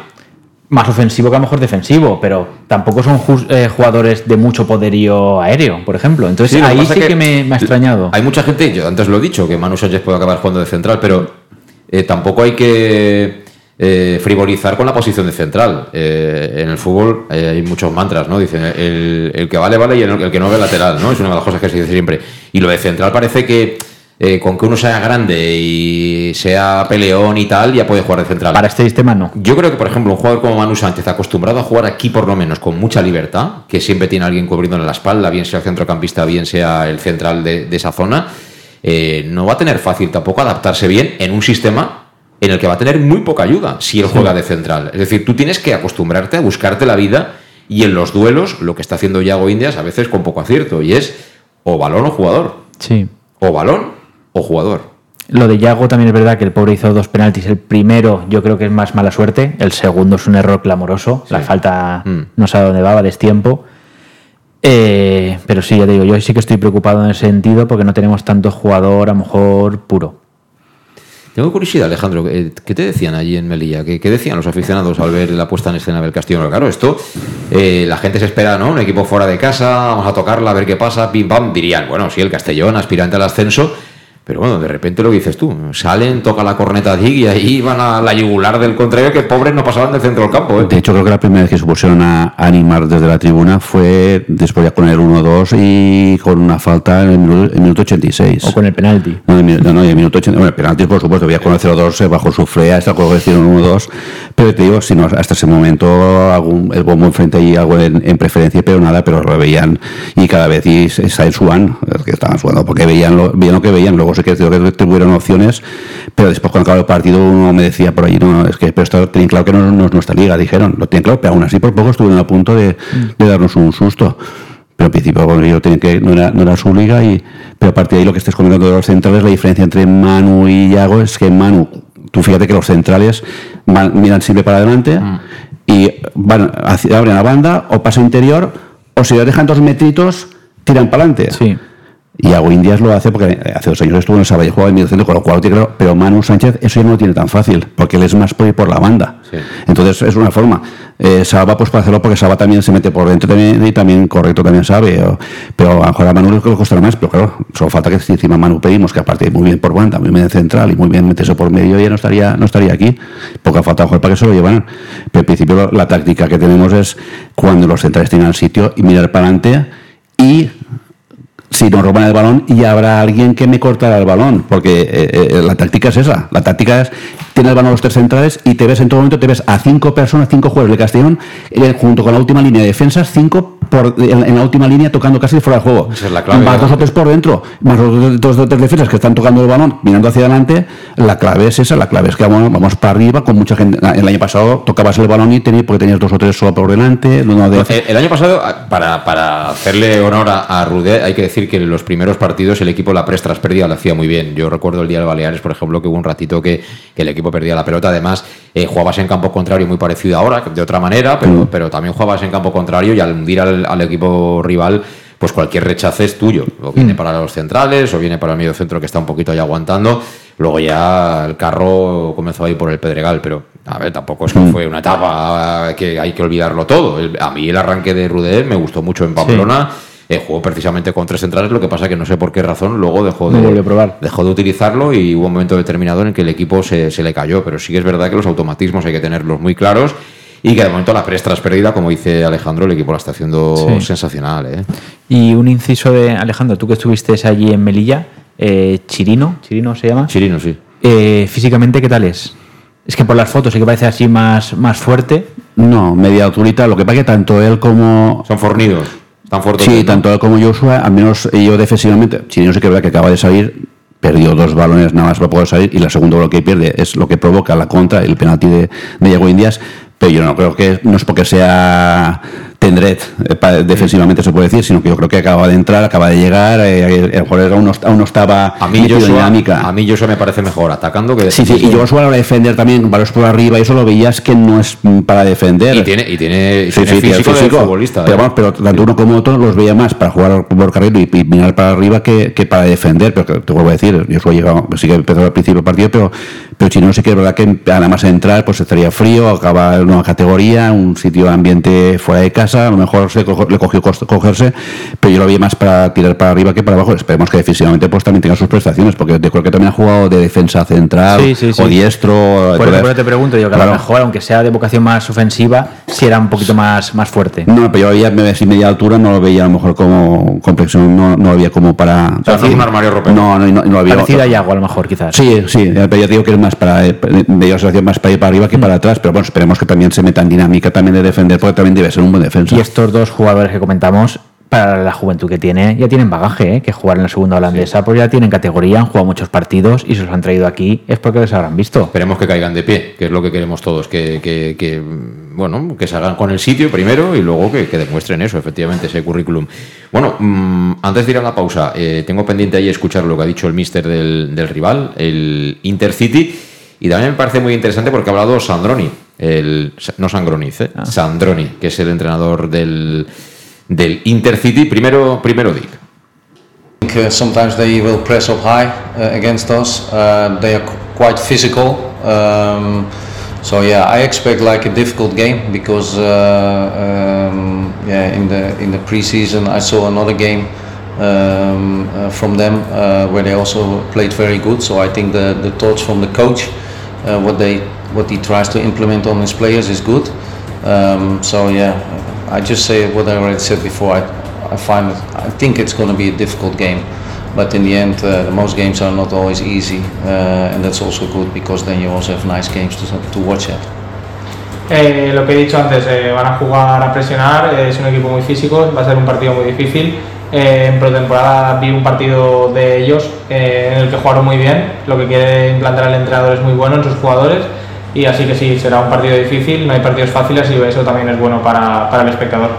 más ofensivo que a lo mejor defensivo, pero tampoco son eh, jugadores de mucho poderío aéreo, por ejemplo. Entonces ahí sí que, me, ha extrañado. Hay mucha gente, yo antes lo he dicho, que Manu Sánchez puede acabar jugando de central, pero eh, tampoco hay que eh, frivolizar con la posición de central. en el fútbol hay muchos mantras, ¿no? Dicen, el, que vale, vale y el, el que no ve lateral, ¿no? Es una de las cosas que se dice siempre. Y lo de central parece que eh, con que uno sea grande y sea peleón y tal, ya puede jugar de central. Para este sistema no. Yo creo que, por ejemplo, un jugador como Manu Sánchez, acostumbrado a jugar aquí por lo menos con mucha libertad, que siempre tiene alguien cubriéndole la espalda, bien sea el centrocampista, bien sea el central de, esa zona, eh, no va a tener fácil tampoco adaptarse bien en un sistema en el que va a tener muy poca ayuda si él juega de central. Es decir, tú tienes que acostumbrarte a buscarte la vida y en los duelos, lo que está haciendo Yago Indias a veces con poco acierto, y es o balón o jugador. Sí. O balón o jugador. Lo de Yago también es verdad que el pobre hizo dos penaltis. El primero yo creo que es más mala suerte. El segundo es un error clamoroso. La falta mm. no sabe dónde va, va destiempo. Eh, pero sí, ya te digo, yo sí que estoy preocupado en ese sentido porque no tenemos tanto jugador a lo mejor puro. Tengo curiosidad, Alejandro, ¿qué te decían allí en Melilla? ¿Qué, decían los aficionados al ver la puesta en escena del Castillo? Claro, esto, eh, la gente se espera, ¿no? Un equipo fuera de casa, vamos a tocarla, a ver qué pasa, pim pam, dirían, bueno, sí, el Castellón, aspirante al ascenso, pero bueno, de repente lo dices tú, salen, toca la corneta allí y ahí van a la yugular del contrario que pobres no pasaban del centro del campo. ¿eh? De hecho, creo que la primera vez que se pusieron a animar desde la tribuna fue después ya con el 1-2 y con una falta en el minuto, 86. O con el penalti. No, no, en el minuto 86. Bueno, el penalti, por supuesto, había con el 0-2 bajo su frea, hasta cuando hicieron 1-2. Pero te digo, si no, hasta ese momento algún, el bombo enfrente ahí algo en, preferencia, pero nada, pero lo veían y cada vez y, y suan, que estaban sudando, porque veían lo, veían lo que veían, luego que que tuvieron opciones, pero después cuando acabó el partido uno me decía por ahí, no, es que pero esto tienen claro que no, es nuestra liga, dijeron, lo tienen claro, pero aún así por poco estuvieron a punto de, darnos un susto. Pero al principio bueno, yo tenía que no era, no era su liga, y, pero a partir de ahí lo que estés comentando de los centrales, la diferencia entre Manu y Yago es que Manu, tú fíjate que los centrales miran siempre para adelante mm. y van hacia, abren la banda o paso interior o si lo dejan dos metritos tiran para adelante. Sí Y Hago Indias lo hace porque hace dos años estuvo en el Sabadell jugaba en medio centro, con lo cual claro. Pero Manu Sánchez eso ya no lo tiene tan fácil, porque él es más por ir por la banda. Entonces es una forma. Eh, Salva pues para hacerlo porque Salva también se mete por dentro también, y también correcto también sabe. o- pero a lo mejor a Manu le costará más, pero claro, solo falta que si encima Manu pedimos que aparte muy bien por banda, muy bien central y muy bien meterse por medio, ya no estaría, no estaría aquí. Porque ha faltado jugar para que se lo llevaran. Pero en principio la, la táctica que tenemos es cuando los centrales tengan sitio y mirar para adelante y si nos roban el balón y habrá alguien que me cortará el balón, porque eh, eh, la táctica es esa. La táctica es, tienes el balón a los tres centrales y te ves en todo momento, te ves a cinco personas, cinco jugadores de Castellón, eh, junto con la última línea de defensas, cinco por, en, en la última línea tocando casi fuera de juego. Esa es la clave, dos o tres por dentro, más los dos o tres defensas que están tocando el balón, mirando hacia adelante. La clave es esa, la clave es que vamos, vamos para arriba con mucha gente. El año pasado tocabas el balón y tenías, porque tenías dos o tres solo por delante. de- El, el año pasado, para, para hacerle honor a, a Rudé, hay que decir que en los primeros partidos el equipo la prestras perdida lo hacía muy bien. Yo recuerdo el día del Baleares, por ejemplo, que hubo un ratito que, que el equipo perdía la pelota. Además, eh, jugabas en campo contrario muy parecido ahora, de otra manera, pero, pero también jugabas en campo contrario y al hundir al, al equipo rival, pues cualquier rechace es tuyo. O viene para los centrales, o viene para el medio centro que está un poquito ahí aguantando. Luego ya el carro comenzó a ir por el Pedregal, pero a ver, tampoco es que fue una etapa que hay que olvidarlo todo. A mí el arranque de Rudé me gustó mucho en Pamplona. Eh, jugó precisamente con tres centrales, lo que pasa que no sé por qué razón luego dejó de, probar. dejó de utilizarlo y hubo un momento determinado en el que el equipo se, se le cayó. Pero sí que es verdad que los automatismos hay que tenerlos muy claros y que de momento la prestra es perdida, como dice Alejandro, el equipo la está haciendo Sí. sensacional. ¿eh? Y un inciso de Alejandro, tú que estuviste allí en Melilla, eh, Chirino, Chirino se llama. Chirino, sí. Eh, físicamente, ¿qué tal es? Es que por las fotos sí que parece así más, más fuerte. No, media alturita. Lo que pasa que tanto él como. Son fornidos. Están fuertes. Sí, ¿no? tanto él como Joshua, al menos yo defensivamente. Chirino sí que es verdad que acaba de salir, perdió dos balones nada más para poder salir, y la segunda lo que pierde es lo que provoca la contra, el penalti de, de Diego Indias. Pero yo no creo que no es porque sea Tendret, eh, defensivamente se puede decir, sino que yo creo que acaba de entrar, acaba de llegar, eh, el jugador aún aún no estaba A mí, Joshua, dinámica. a mí Joshua me parece mejor atacando que Sí, sí, y Joshua a la hora de defender también, balones por arriba, y eso lo veías que no es para defender. Y tiene, y tiene, Sí, tiene sí, tiene físico, físico. de futbolista. Pero ¿eh? vamos, pero tanto uno como otro los veía más para jugar por carril y, y mirar para arriba que, que para defender. Pero que te vuelvo a decir, yo soy llegado, sí que empezó al principio del partido, pero, pero Chino sí que es verdad que nada más entrar, pues estaría frío, acaba en una categoría, un sitio ambiente fuera de casa, a lo mejor se cojo- le cogió cogerse, pero yo lo veía más para tirar para arriba que para abajo. Esperemos que defensivamente pues también tenga sus prestaciones, porque yo creo que también ha jugado de defensa central Sí, sí, sí. o diestro. Por eso por eso te pregunto yo, que a lo mejor, aunque sea de vocación más ofensiva, si era un poquito más, más fuerte. No, pero yo veía me veía media altura, no lo veía a lo mejor como complexión, no, no lo veía como para. O sea, no es un armario ropero. No, no, no, no lo había. Parecida a Yago, a lo mejor, quizás. Sí, sí, pero te digo que es más para. eh, Me dio la sensación más para ir para arriba que para atrás, pero bueno, esperemos que también se meta en dinámica también de defender, porque también debe ser un buen defensa. Y estos dos jugadores que comentamos, para la juventud que tiene, ya tienen bagaje, ¿eh? que jugar en la segunda holandesa, pues ya tienen categoría, han jugado muchos partidos y se los han traído aquí, es porque les habrán visto. Esperemos que caigan de pie, que es lo que queremos todos, que, que- que, bueno, que se hagan con el sitio primero y luego que, que demuestren eso, efectivamente, ese currículum. Bueno, mm, antes de ir a la pausa, eh, tengo pendiente ahí escuchar lo que ha dicho el mister del, del rival, el Intercity, y también me parece muy interesante porque ha hablado Sandroni, el, no Sangroniz, eh, Sandroni, que es el entrenador del, del Intercity. Primero, primero Dick. Think uh, sometimes they will press up high uh, against us. Uh, they are quite physical. Um, so yeah, I expect like a difficult game because uh, um, yeah, in the in the preseason I saw another game um, uh, from them uh, where they also played very good. So I think the the thoughts from the coach, uh, what they what he tries to implement on his players is good. Um, so yeah, I just say what I already said before. I, I find it, I think it's going to be a difficult game, but in the end, uh, the most games are not always easy, uh, and that's also good because then you also have nice games to, to watch at. Eh, lo que he dicho antes, eh, van a jugar a presionar, eh, es un equipo muy físico, va a ser un partido muy difícil. Eh, en pretemporada vi un partido de ellos eh, en el que jugaron muy bien, lo que quiere implantar el entrenador es muy bueno en sus jugadores y así que sí, será un partido difícil, no hay partidos fáciles y eso también es bueno para, para el espectador.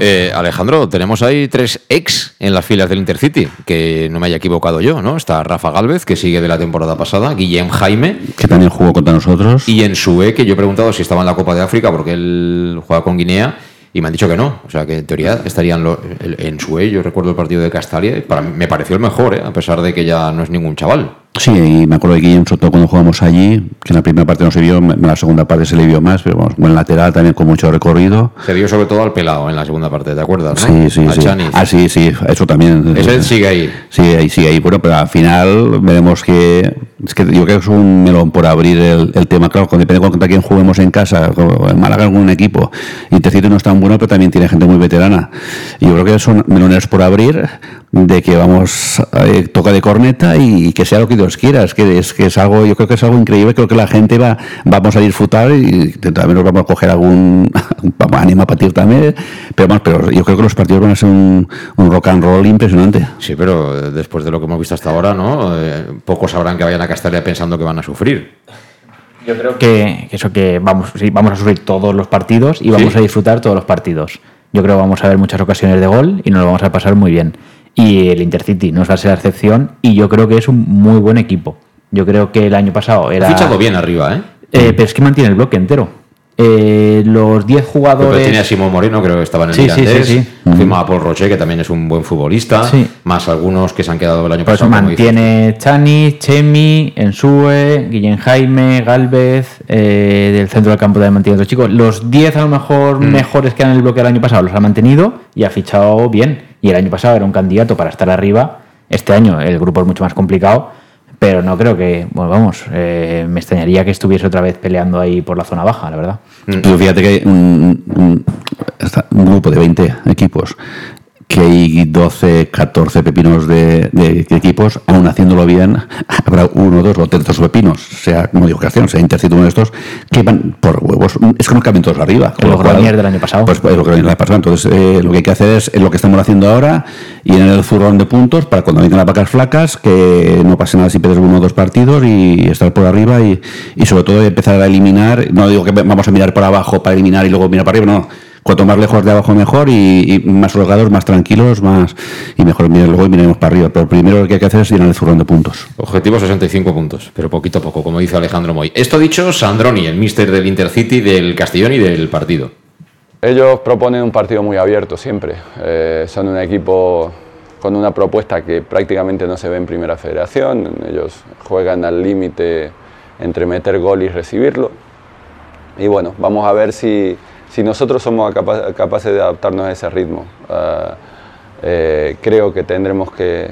Eh, Alejandro, tenemos ahí tres ex en las filas del Intercity, que no me haya equivocado yo, ¿no? Está Rafa Galvez, que sigue de la temporada pasada, Guillem Jaime. Que también jugó contra nosotros. Y en Sue, que yo he preguntado si estaba en la Copa de África, porque él juega con Guinea. Y me han dicho que no. O sea, que en teoría estarían lo- en su yo recuerdo el partido de Castalia, y para mí me pareció el mejor, ¿eh? a pesar de que ya no es ningún chaval. Sí, y me acuerdo de Guillem Soto cuando jugamos allí, que en la primera parte no se vio, en la segunda parte se le vio más, pero vamos, buen lateral también con mucho recorrido. Se vio sobre todo al pelado en la segunda parte, ¿te acuerdas? no? Sí, sí, A sí. Ah, sí, sí, eso también. Ese sigue ahí. Sí, ahí sigue ahí. Bueno, pero al final veremos que. Es que yo creo que es un melón por abrir el, el tema. Claro, depende contra quién juguemos en casa. En Málaga algún equipo. Intercity no es tan bueno, pero también tiene gente muy veterana. Y yo creo que son melones por abrir, de que vamos, eh, toca de corneta y, que sea lo que Dios quiera. Es que es, que es algo, yo creo que es algo increíble. Creo que la gente va, vamos a disfrutar y también nos vamos a coger algún ánimo a partir también. Pero, vamos, pero yo creo que los partidos van a ser un, un rock and roll impresionante. Sí, pero eh, después de lo que hemos visto hasta ahora, ¿no? Eh, pocos sabrán que vayan a Castalia pensando que van a sufrir. Yo creo que, que eso que vamos, sí, vamos a sufrir todos los partidos y vamos Sí. a disfrutar todos los partidos. Yo creo que vamos a ver muchas ocasiones de gol y nos lo vamos a pasar muy bien. Y el Intercity no va a ser la excepción y yo creo que es un muy buen equipo. Yo creo que el año pasado era... Ha fichado bien arriba, ¿eh? Eh, pero es que mantiene el bloque entero. Eh, los 10 Porque jugadores... tiene a Simón Moreno, creo que estaba en el Sí, sí, Mirandés. sí, sí. Firma a Paul Roche, que también es un buen futbolista. Más algunos que se han quedado el año Por eso pasado. dices. mantiene Chani, Chemi, Ensue, Guillén Jaime, Galvez, eh, del centro del campo también mantiene otros chicos. Los 10 a lo mejor Mm. mejores que eran el bloque el año pasado los ha mantenido y ha fichado bien. Y el año pasado era un candidato para estar arriba. Este año el grupo es mucho más complicado, pero no creo que, bueno, vamos, eh, me extrañaría que estuviese otra vez peleando ahí por la zona baja, la verdad. Fíjate que hay un grupo de 20 equipos, que hay 12, 14 pepinos de, de equipos, aún haciéndolo bien, habrá uno, dos o tres pepinos, sea que sea Intercity uno de estos, que van por huevos. Es que no caben todos arriba. Con lo cual, del año pasado. Pues, pues, lo que el año pasado. Entonces, eh, lo que hay que hacer es, es lo que estamos haciendo ahora y en el zurrón de puntos para cuando vengan las vacas flacas, que no pase nada si pierdes uno o dos partidos y estar por arriba y, y sobre todo empezar a eliminar. No digo que vamos a mirar por abajo para eliminar y luego mirar para arriba, no. Cuanto más lejos de abajo mejor y, y más holgados, más tranquilos, más y mejor mirar luego y miraremos para arriba. Pero primero lo que hay que hacer es llenar el zurrón de puntos. Objetivo 65 puntos, pero poquito a poco, como dice Alejandro Moy. Esto dicho, Sandroni, el mister del Intercity, del Castellón y del partido. Ellos proponen un partido muy abierto siempre. Eh, son un equipo con una propuesta que prácticamente no se ve en Primera Federación. Ellos juegan al límite entre meter gol y recibirlo. Y bueno, vamos a ver si, si nosotros somos capa- capaces de adaptarnos a ese ritmo. Ah, eh, creo que tendremos que,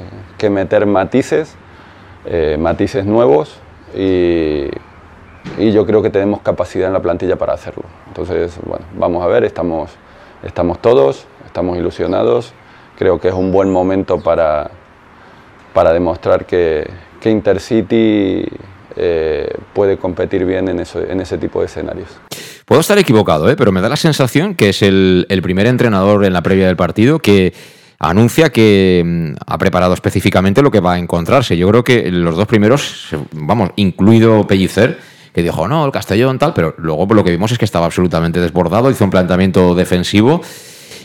meter matices, eh, matices nuevos y, y yo creo que tenemos capacidad en la plantilla para hacerlo. Entonces, bueno, vamos a ver, estamos, estamos todos, estamos ilusionados, creo que es un buen momento para, para demostrar que, que Intercity eh, puede competir bien en, ese tipo de escenarios. Puedo estar equivocado, ¿eh? pero me da la sensación que es el, el primer entrenador en la previa del partido que anuncia que mm, ha preparado específicamente lo que va a encontrarse. Yo creo que los dos primeros, vamos, incluido Pellicer, que dijo, no, el Castellón tal, pero luego lo que vimos es que estaba absolutamente desbordado, hizo un planteamiento defensivo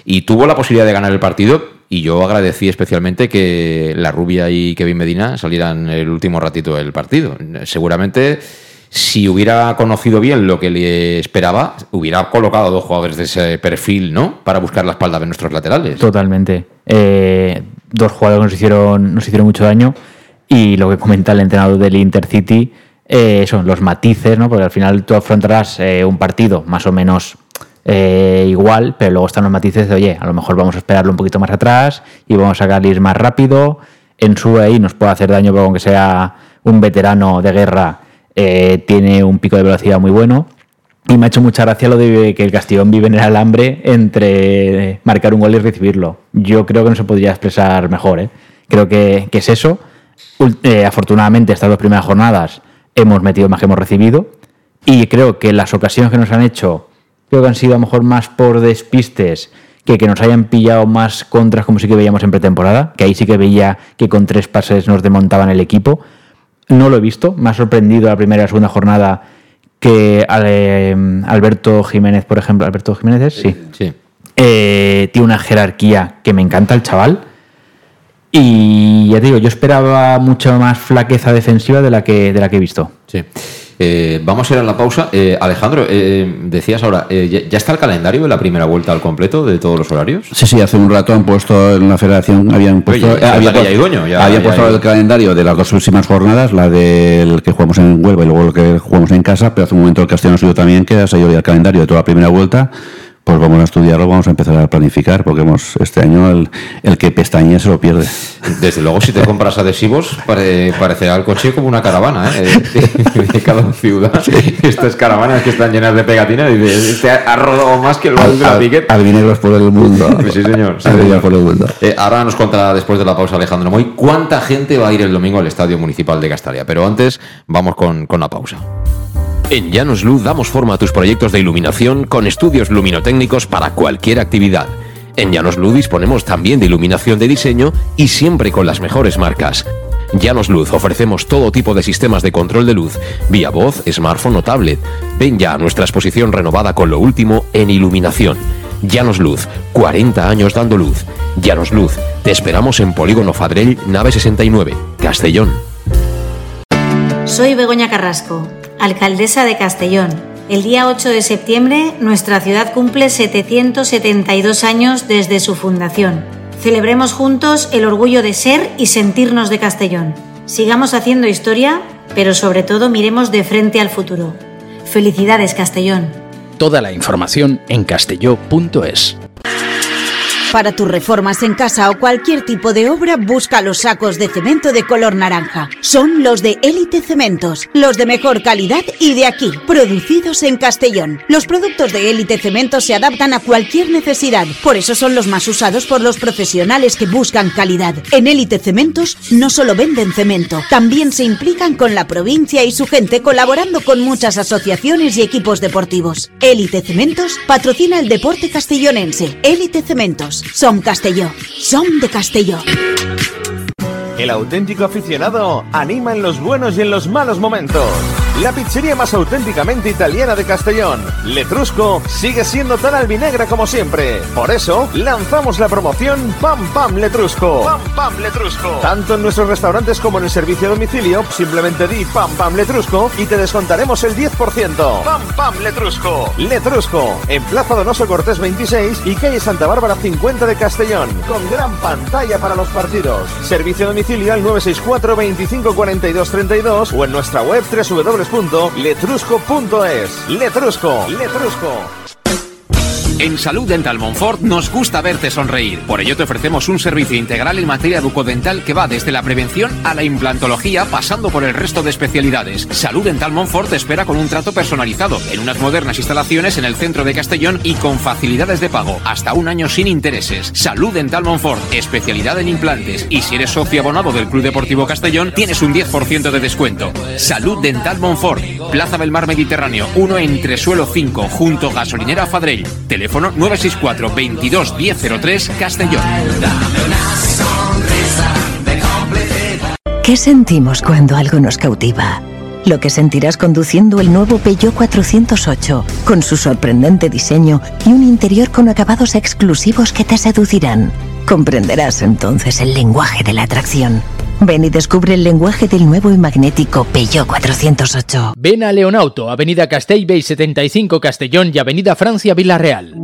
y tuvo la posibilidad de ganar el partido. Y yo agradecí especialmente que la Rubia y Kevin Medina salieran el último ratito del partido. Seguramente, si hubiera conocido bien lo que le esperaba, hubiera colocado dos jugadores de ese perfil, ¿no? Para buscar la espalda de nuestros laterales. Totalmente. Eh, dos jugadores nos hicieron, nos hicieron mucho daño y lo que comenta el entrenador del Intercity eh, son los matices, ¿no? Porque al final tú afrontarás eh, un partido más o menos eh, igual, pero luego están los matices de, oye, a lo mejor vamos a esperarlo un poquito más atrás y vamos a salir más rápido. En su ahí nos puede hacer daño, pero aunque sea un veterano de guerra, eh, tiene un pico de velocidad muy bueno. Y me ha hecho mucha gracia lo de que el Castellón vive en el alambre entre marcar un gol y recibirlo. Yo creo que no se podría expresar mejor. ¿eh? Creo que, es eso. Afortunadamente, estas dos primeras jornadas hemos metido más que hemos recibido. Y creo que las ocasiones que nos han hecho, creo que han sido a lo mejor más por despistes que que nos hayan pillado más contras como sí que veíamos en pretemporada, que ahí sí que veía que con tres pases nos desmontaban el equipo. No lo he visto, me ha sorprendido la primera y la segunda jornada que eh, Alberto Jiménez, por ejemplo, Alberto Jiménez es? sí, Sí. Eh, tiene una jerarquía que me encanta el chaval. Y ya te digo, yo esperaba mucha más flaqueza defensiva de la que, de la que he visto. Sí. Eh, vamos a ir a la pausa. Eh, Alejandro, eh, decías ahora, eh, ¿ya- ¿ya está el calendario de la primera vuelta al completo de todos los horarios? Sí, sí, hace un rato han puesto en la federación, habían puesto, Oye, ya había ya puesto- dueño, el calendario de las dos próximas jornadas, la del que jugamos en Huelva y luego el que jugamos en casa, pero hace un momento el Castellón subió también que ha salido ya el calendario de toda la primera vuelta. Pues vamos a estudiarlo, vamos a empezar a planificar, porque hemos, este año el, el que pestañe se lo pierde. Desde luego, si te compras adhesivos, pare- parecerá el coche como una caravana, ¿eh? De, de cada ciudad. Estas caravanas que están llenas de pegatinas, y dices, este ha rodado más que el Val de la Al- Piquet. Albinegros por el mundo. Sí, señor. sí, señor. por el mundo. Eh, ahora nos contará después de la pausa Alejandro Moy cuánta gente va a ir el domingo al Estadio Municipal de Castalia. Pero antes, vamos con, con la pausa. En Llanos Luz damos forma a tus proyectos de iluminación con estudios luminotécnicos para cualquier actividad. En Llanos Luz disponemos también de iluminación de diseño y siempre con las mejores marcas. Llanos Luz ofrecemos todo tipo de sistemas de control de luz, vía voz, smartphone o tablet. Ven ya a nuestra exposición renovada con lo último en iluminación. Llanos Luz, 40 años dando luz. Llanos Luz, te esperamos en Polígono Fadrell, nave 69, Castellón. Soy Begoña Carrasco, alcaldesa de Castellón. El día 8 de septiembre nuestra ciudad cumple 772 años desde su fundación. Celebremos juntos el orgullo de ser y sentirnos de Castellón. Sigamos haciendo historia, pero sobre todo miremos de frente al futuro. Felicidades Castellón. Toda la información en castelló.es. Para tus reformas en casa o cualquier tipo de obra, busca los sacos de cemento de color naranja. Son los de Élite Cementos, los de mejor calidad y de aquí, producidos en Castellón. Los productos de Élite Cementos se adaptan a cualquier necesidad, por eso son los más usados por los profesionales que buscan calidad. En Élite Cementos no solo venden cemento, también se implican con la provincia y su gente colaborando con muchas asociaciones y equipos deportivos. Élite Cementos patrocina el deporte castellonense. Élite Cementos. Som Castelló. Som de Castelló. El auténtico aficionado anima en los buenos y en los malos momentos. La pizzería más auténticamente italiana de Castellón, Letrusco, sigue siendo tan albinegra como siempre. Por eso, lanzamos la promoción Pam Pam Letrusco. Pam Pam Letrusco. Tanto en nuestros restaurantes como en el servicio a domicilio, simplemente di Pam Pam Letrusco y te descontaremos el 10%. Pam Pam Letrusco. Letrusco, en Plaza Donoso Cortés 26 y calle Santa Bárbara 50 de Castellón, con gran pantalla para los partidos. Servicio a domicilio al 964 25 42 32 o en nuestra web www.letrusco.es. Letrusco, Letrusco. En Salud Dental Monfort nos gusta verte sonreír. Por ello te ofrecemos un servicio integral en materia bucodental que va desde la prevención a la implantología pasando por el resto de especialidades. Salud Dental Monfort te espera con un trato personalizado en unas modernas instalaciones en el centro de Castellón y con facilidades de pago hasta un año sin intereses. Salud Dental Monfort, especialidad en implantes y si eres socio abonado del Club Deportivo Castellón tienes un 10% de descuento. Salud Dental Monfort, Plaza del Mar Mediterráneo, 1 entre suelo 5 junto gasolinera Fadrell. Teléfono 964 22 1003 Castellón. ¿Qué sentimos cuando algo nos cautiva? Lo que sentirás conduciendo el nuevo Peugeot 408, con su sorprendente diseño y un interior con acabados exclusivos que te seducirán. Comprenderás entonces el lenguaje de la atracción. Ven y descubre el lenguaje del nuevo y magnético Peugeot 408. Ven a Leonauto, Avenida Castell Bay 75 Castellón y Avenida Francia Villarreal.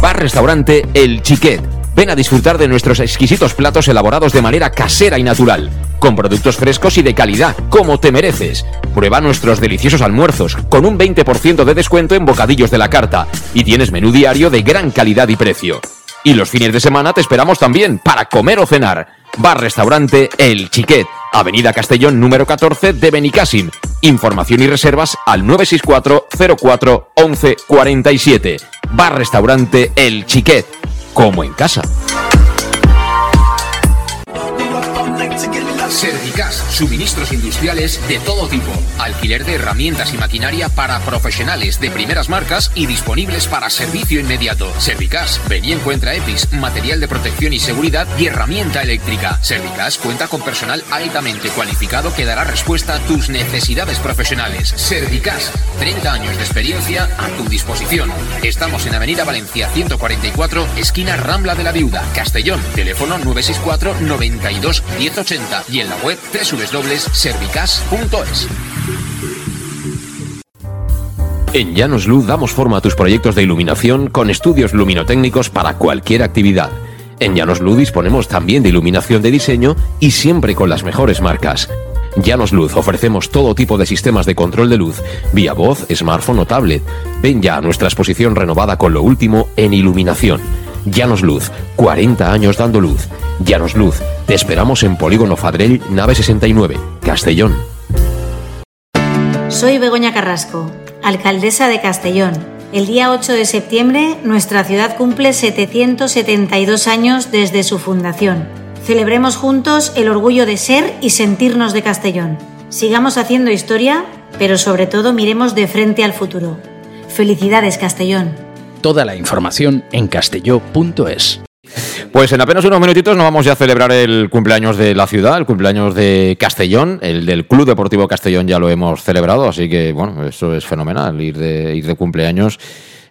Bar Restaurante El Chiquet. Ven a disfrutar de nuestros exquisitos platos elaborados de manera casera y natural, con productos frescos y de calidad, como te mereces. Prueba nuestros deliciosos almuerzos, con un 20% de descuento en bocadillos de la carta, y tienes menú diario de gran calidad y precio. Y los fines de semana te esperamos también para comer o cenar. Bar Restaurante El Chiquet, Avenida Castellón número 14 de Benicàssim. Información y reservas al 964 04 11 47. Bar Restaurante El Chiquet, como en casa. Servicas, suministros industriales de todo tipo, alquiler de herramientas y maquinaria para profesionales de primeras marcas y disponibles para servicio inmediato. Servicas, ven y encuentra EPIs, material de protección y seguridad y herramienta eléctrica. Servicas cuenta con personal altamente cualificado que dará respuesta a tus necesidades profesionales. Servicas, 30 años de experiencia a tu disposición. Estamos en Avenida Valencia 144, esquina Rambla de la Viuda, Castellón, teléfono 964 92 1080 y en la web www.servicas.es. En Llanos Luz damos forma a tus proyectos de iluminación con estudios luminotécnicos para cualquier actividad. En Llanos Luz disponemos también de iluminación de diseño y siempre con las mejores marcas. Llanos Luz ofrecemos todo tipo de sistemas de control de luz, vía voz, smartphone o tablet. Ven ya a nuestra exposición renovada con lo último en iluminación. Llanos Luz, 40 años dando luz. Llanos Luz, te esperamos en Polígono Fadrell, nave 69, Castellón. Soy Begoña Carrasco, alcaldesa de Castellón. El día 8 de septiembre nuestra ciudad cumple 772 años desde su fundación. Celebremos juntos el orgullo de ser y sentirnos de Castellón. Sigamos haciendo historia, pero sobre todo miremos de frente al futuro. Felicidades Castellón. Toda la información en castelló.es. Pues en apenas unos minutitos nos vamos ya a celebrar el cumpleaños de la ciudad, el cumpleaños de Castellón, el del Club Deportivo Castellón ya lo hemos celebrado, así que bueno, eso es fenomenal, ir de, ir de cumpleaños.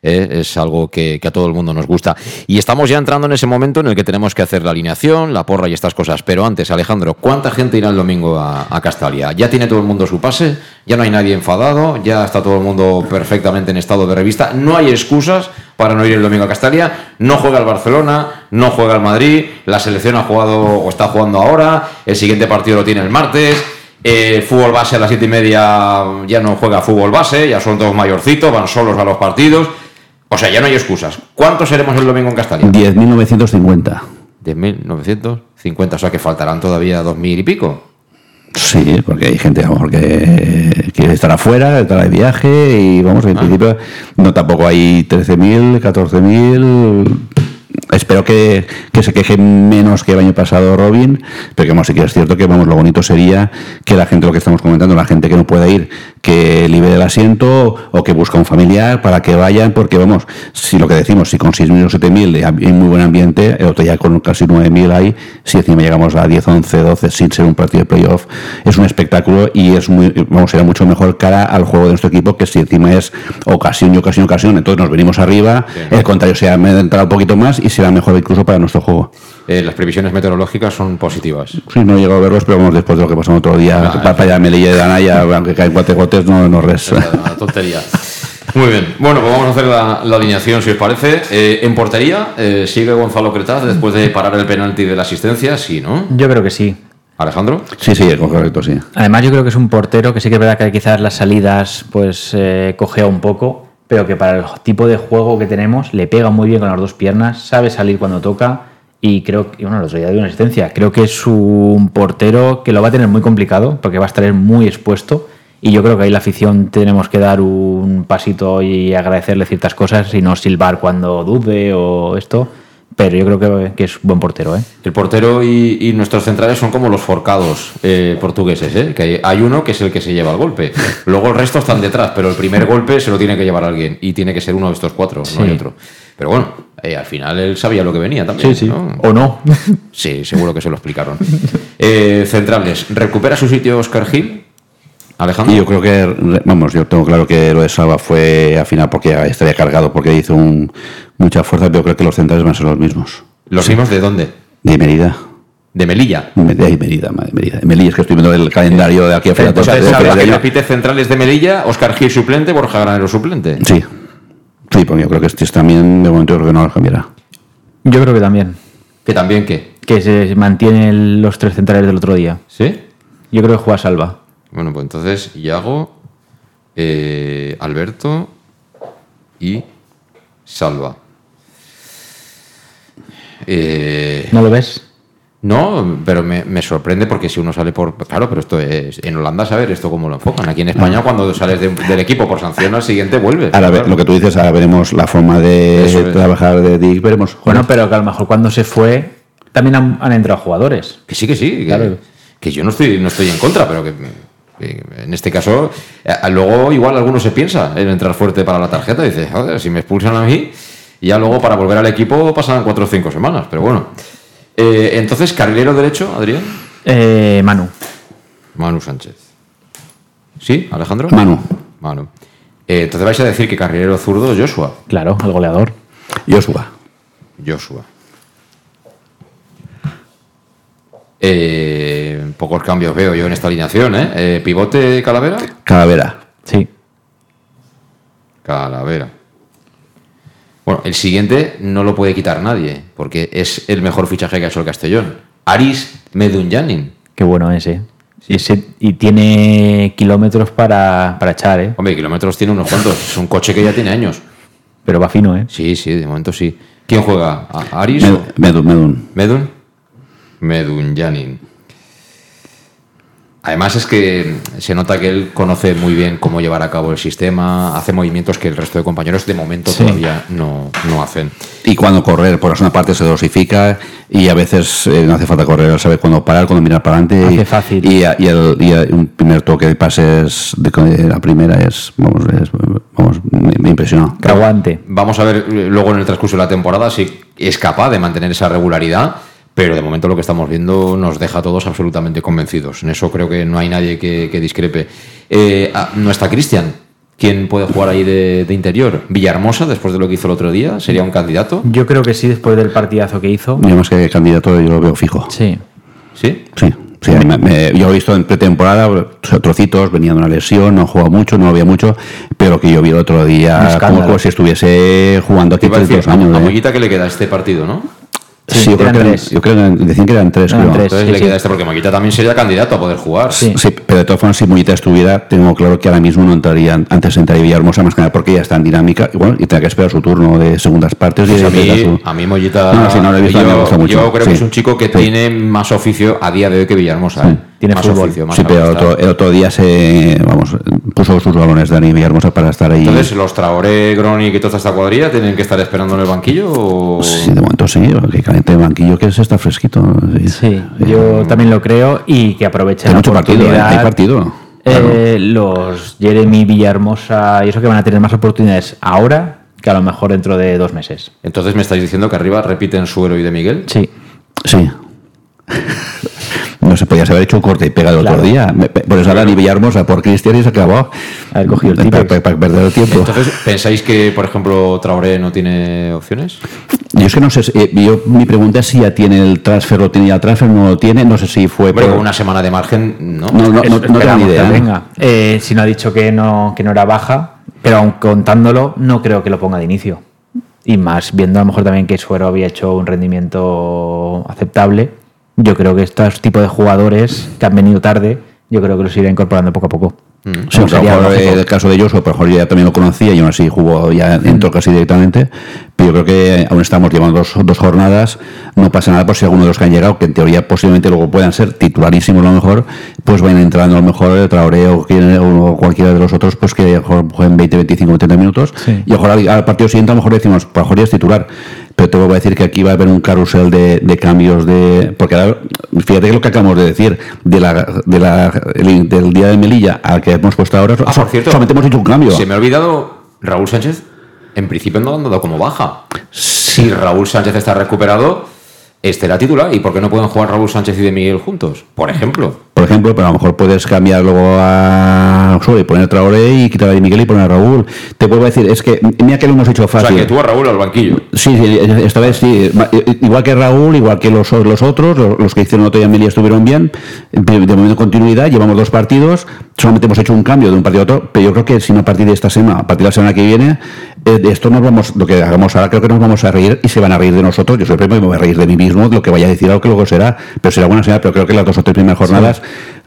Eh, es algo que, a todo el mundo nos gusta. Y estamos ya entrando en ese momento en el que tenemos que hacer la alineación, la porra y estas cosas. Pero antes, Alejandro, ¿cuánta gente irá el domingo a, a Castalia? ¿Ya tiene todo el mundo su pase? ¿Ya no hay nadie enfadado? ¿Ya está todo el mundo perfectamente en estado de revista? ¿No hay excusas para no ir el domingo a Castalia? No juega el Barcelona, no juega el Madrid, la selección ha jugado o está jugando ahora, el siguiente partido lo tiene el martes. Eh, fútbol base a las siete y media ya no juega fútbol base, ya son todos mayorcitos, van solos a los partidos. O sea, ya no hay excusas. ¿Cuántos seremos el domingo en Castalia? 10.950. 10.950, o sea que faltarán todavía 2.000 y pico. Sí, porque hay gente a lo mejor que quiere estar afuera, estar de viaje y vamos, en principio no tampoco hay 13.000, 14.000. Espero que, que se queje menos que el año pasado Robin, pero que vamos, sí que es cierto que vamos, lo bonito sería que la gente, lo que estamos comentando, la gente que no pueda ir, que libere el asiento o que busca un familiar para que vayan, porque vamos, si lo que decimos, si con 6.000 o 7.000 hay muy buen ambiente, el otro ya con casi 9.000 hay, si encima llegamos a 10, 11, 12 sin ser un partido de playoff, es un espectáculo y es muy, vamos, será mucho mejor cara al juego de nuestro equipo que si encima es ocasión y ocasión y ocasión, entonces nos venimos arriba, el contrario se ha entrado un poquito más y será mejor incluso para nuestro juego. Eh, las previsiones meteorológicas son positivas. Sí, no he llegado a verlos, pero vamos, después de lo que pasó otro día, Ah, para allá Melilla de Danaya, aunque caen cuatro gotes, no, no res. Una tontería. Muy bien. Bueno, pues vamos a hacer la, la alineación, si os parece. Eh, en portería, eh, ¿sigue Gonzalo Cretaz después de parar el penalti de la asistencia? Sí, ¿no? Yo creo que sí. ¿Alejandro? Sí, sí, es correcto, sí. Además, yo creo que es un portero que sí que es verdad que quizás las salidas pues eh, cojea un poco, pero que para el tipo de juego que tenemos le pega muy bien con las dos piernas, sabe salir cuando toca y creo que, bueno, una asistencia, creo que es un portero que lo va a tener muy complicado porque va a estar muy expuesto y yo creo que ahí la afición tenemos que dar un pasito y agradecerle ciertas cosas y no silbar cuando dude o esto, pero yo creo que, que es buen portero, ¿eh? El portero y, y nuestros centrales son como los forcados eh, portugueses, ¿eh? que hay, hay uno que es el que se lleva el golpe. Luego el resto están detrás, pero el primer golpe se lo tiene que llevar alguien y tiene que ser uno de estos cuatro, Sí. no hay otro. Pero bueno, eh, al final él sabía lo que venía también. Sí, sí. ¿no? O no. Sí, seguro que se lo explicaron. Eh, centrales, ¿recupera su sitio Oscar Gil? Alejandro. Y yo creo que, vamos, yo tengo claro que lo de Salva fue al final porque estaría cargado, porque hizo un- mucha fuerza, pero creo que los centrales van a ser los mismos. ¿Los mismos de dónde? De Mérida. De Melilla. De Mérida, madre Mérida. De Melilla, es que estoy viendo el calendario de aquí a Entonces, de- de- Salva, de- que repite centrales de Melilla, Oscar Gil suplente, Borja Granero suplente. Sí. Sí, porque yo creo que este es también, de momento, creo que no los cambiará. Yo creo que también. ¿Que también qué? Que se mantienen los tres centrales del otro día. ¿Sí? Yo creo que juega Salva. Bueno, pues entonces Iago, eh, Alberto y Salva. Eh, ¿No lo ves? No, pero me, me sorprende porque si uno sale por. Claro, pero esto es. En Holanda, saber esto cómo lo enfocan. Aquí en España, cuando sales de- del equipo por sanción, al siguiente vuelve. Ahora, ve- lo que tú dices, ahora veremos la forma de Eso es. trabajar de Dick, veremos. Bueno, pero que a lo mejor cuando se fue también han, han entrado jugadores. Que sí, que sí. Que, Claro. que yo no estoy, no estoy en contra, pero que. En este caso, eh, luego igual alguno se piensa en entrar fuerte para la tarjeta y dice, joder, si me expulsan a mí, y ya luego para volver al equipo pasan cuatro o cinco semanas, pero bueno. Eh, entonces, carrilero derecho, Adrián. Eh, Manu. Manu Sánchez. ¿Sí, Alejandro? Manu. Manu. Eh, entonces vais a decir que carrilero zurdo Joshua. Claro, el goleador. Joshua. Joshua. Eh, pocos cambios veo yo en esta alineación, ¿eh? Eh, ¿Pivote Calavera? Calavera. Sí. Calavera. Bueno, el siguiente no lo puede quitar nadie, porque es el mejor fichaje que ha hecho el Castellón. Aris Medunyanin. Qué bueno ese. Ese- y tiene kilómetros para, para echar, ¿eh? Hombre, kilómetros tiene unos cuantos. Es un coche que ya tiene años. Pero va fino, ¿eh? Sí, sí, de momento sí. ¿Quién juega? ¿A- ¿Aris Med- o Medun, Medun. Medun? Medunyanin. Además es que se nota que él conoce muy bien cómo llevar a cabo el sistema, hace movimientos que el resto de compañeros de momento Sí. todavía no, no hacen. Y cuando correr, por una parte se dosifica y a veces eh, no hace falta correr, él sabe cuándo parar, cuándo mirar para adelante. Hace y, fácil. Y, y el- y un primer toque de pases de, de la primera es, vamos, es- vamos me, me impresionó. Que aguante. Vamos a ver luego en el transcurso de la temporada si es capaz de mantener esa regularidad, pero de momento lo que estamos viendo nos deja a todos absolutamente convencidos. En eso creo que no hay nadie que, que discrepe. Eh, ah, no está Cristian. ¿Quién puede jugar ahí de, de interior? Villahermosa, después de lo que hizo el otro día, sería un candidato. Yo creo que sí, después del partidazo que hizo. Yo más que candidato yo lo veo fijo. Sí. ¿Sí? Sí. sí, a mí me- me- yo lo he visto en pretemporada, trocitos, venía de una lesión, no jugaba mucho, no había mucho, pero que yo vi el otro día como, como si estuviese jugando aquí todos los años. a ¿eh? Mollita que le queda a este partido, ¿no? Sí, yo, creo que eran, yo creo que decían que eran tres. Eran creo. tres. Entonces sí, le sí. queda este porque Mollita también sería candidato a poder jugar. Sí. Sí, pero de todas formas, si Mollita estuviera, tengo claro que ahora mismo no entraría, antes entraría Villahermosa más que nada porque ya está en dinámica y bueno, y tendrá que esperar su turno de segundas partes y Pues a, mí, su- a mí Mollita, No, sí, no lo he visto, yo, me gusta mucho. yo creo que Sí. es un chico que Sí. tiene más oficio a día de hoy que Villahermosa. ¿eh? Tiene más fútbol. oficio, más Sí, pero otro, el otro día se vamos puso sus balones Dani Villahermosa para estar ahí. Entonces, ¿los Traoré, Gronic y toda esta cuadrilla tienen que estar esperando en el banquillo? O... Sí, de momento sí, que caliente el banquillo que se está fresquito. Sí, Sí, yo también lo creo y que aprovechen Hay la mucho partido, ¿eh? hay partido. Eh, Los Jeremy Villahermosa y eso que van a tener más oportunidades ahora que a lo mejor dentro de dos meses. Entonces, ¿me estáis diciendo que arriba repiten Suero y de Miguel? Sí. Sí. No se podía haber hecho un corte y pega el otro Claro. día. Me- Por eso Dani Villahermosa por Cristian y se acabó. Haber cogido el para, Típex. para- para perder el tiempo. Entonces, ¿pensáis que, por ejemplo, Traoré no tiene opciones? Yo es que no sé, si- eh, yo, mi pregunta es si ya tiene el transfer, lo tiene ya el transfer, no lo tiene, no sé si fue Hombre, por- con una semana de margen, ¿no? No, no, no, no tengo ni idea. ¿eh? venga. Eh, si no ha dicho que no, que no era baja, pero aun contándolo, no creo que lo ponga de inicio. Y más viendo a lo mejor también que Suero había hecho un rendimiento aceptable, yo creo que estos tipos de jugadores que han venido tarde, yo creo que los irá incorporando poco a poco. Sí, a lo mejor, lógico. eh, el caso de Joshua, por lo mejor yo ya también lo conocía y aún así jugó, ya entró casi directamente. Pero yo creo que aún estamos llevando dos, dos jornadas, no pasa nada por si alguno de los que han llegado, que en teoría posiblemente luego puedan ser titularísimos a lo mejor, pues vayan entrando a lo mejor el Traoré o, quien- o cualquiera de los otros, pues que a lo mejor jueguen 20, 25, 30 minutos. Sí. Y ojalá al, al partido siguiente a lo mejor decimos, pues a lo mejor ya es titular. Pero te voy a decir que aquí va a haber un carrusel de, de cambios de. Porque ahora, fíjate que lo que acabamos de decir, de la, de la, el- del día de Melilla al que hemos puesto ahora, Ah, por cierto, solamente hemos hecho un cambio. Se me ha olvidado Raúl Sánchez. En principio no lo han dado como baja. Si Raúl Sánchez está recuperado, este era titular. ¿Y por qué no pueden jugar Raúl Sánchez y de Miguel juntos? Por ejemplo. Por ejemplo, pero a lo mejor puedes cambiar luego a Osorio y poner a Traoré y quitar a Di Miguel y poner a Raúl. Te vuelvo a decir, es que mira que lo hemos hecho O fácil. sea, que tú a Raúl al banquillo. Sí, sí, esta vez sí. Igual que Raúl, igual que los, los otros, los, los que hicieron otro día Melilla estuvieron bien. De, momento continuidad, llevamos dos partidos, solamente hemos hecho un cambio de un partido a otro, pero yo creo que si no a partir de esta semana, a partir de la semana que viene, de esto nos vamos, lo que hagamos ahora creo que nos vamos a reír y se van a reír de nosotros. Yo soy el primero que me voy a reír de mí mismo, de lo que vaya a decir algo que luego será, pero será buena señal, pero creo que las dos o tres primeras jornadas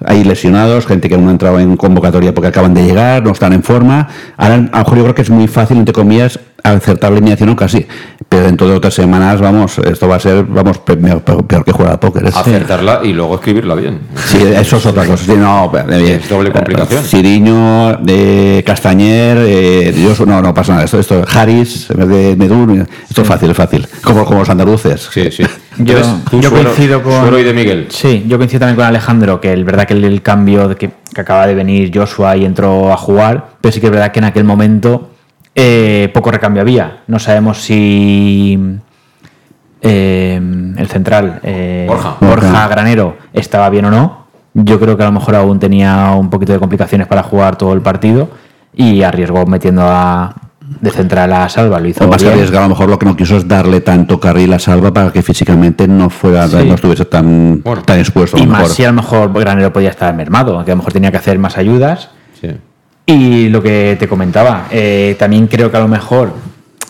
hay lesionados, gente que aún no ha entrado en convocatoria porque acaban de llegar, no están en forma. Ahora, a lo mejor yo creo que es muy fácil, entre comillas, acertar la eliminación o casi. Pero dentro de otras semanas, vamos, esto va a ser, vamos, pe- peor, peor que jugar al póker. Es- Acertarla y luego escribirla bien. Sí, eso es otra cosa. Sí, no, eh, Es doble complicación. Ciriño, de Castañer, eh, yo, no, no pasa nada. Esto, esto, Harris, en vez de Medun, esto es fácil, es fácil. Como, como los andaluces. Sí, sí. Yo, Suero- coincido con. Suero y de Miguel. Sí, yo coincido también con Alejandro, que es verdad que el, el cambio de que, que acaba de venir Joshua y entró a jugar, pero sí que es verdad que en aquel momento eh, poco recambio había. No sabemos si eh, el central, eh, Borja. Borja Granero, estaba bien o no. Yo creo que a lo mejor aún tenía un poquito de complicaciones para jugar todo el partido y arriesgó metiendo a, de central a Salva, lo hizo Lo más bien. arriesgado, a lo mejor lo que no quiso es darle tanto carril a Salva para que físicamente no fuera Sí. no estuviese tan, tan expuesto. a Y lo más mejor. si a lo mejor Granero podía estar mermado, que a lo mejor tenía que hacer más ayudas. Y lo que te comentaba, eh, también creo que a lo mejor,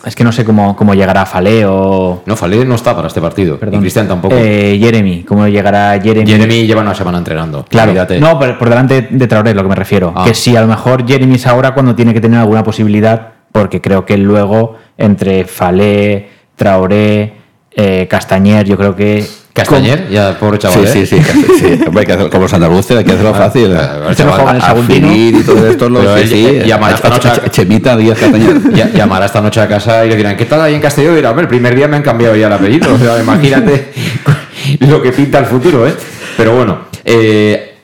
es que no sé cómo, cómo llegará Falé o... No, Falé no está para este partido. Y Cristian tampoco. Eh, Jeremy, cómo llegará Jeremy. Jeremy lleva una semana entrenando. Claro, Olvídate. no, por, por delante de Traoré es lo que me refiero. Ah. Que si a lo mejor Jeremy es ahora cuando tiene que tener alguna posibilidad, porque creo que luego entre Falé, Traoré, eh, Castañer, yo creo que... Castañer, ya pobre chaval. Sí, ¿eh? sí, sí, sí. Hombre, hay que hacer como los andaluces, hay que hacerlo fácil. Ah, chaval, a- y todo esto, lo sí, sí. él llamará esta noche a- Ch- Chemita Díaz Castañer. Ya- llamará esta noche a casa y le dirán, ¿qué tal ahí en Castelló? Y dirá, hombre, el primer día me han cambiado ya el apellido. O sea, imagínate lo que pinta el futuro, ¿eh? Pero bueno, eh,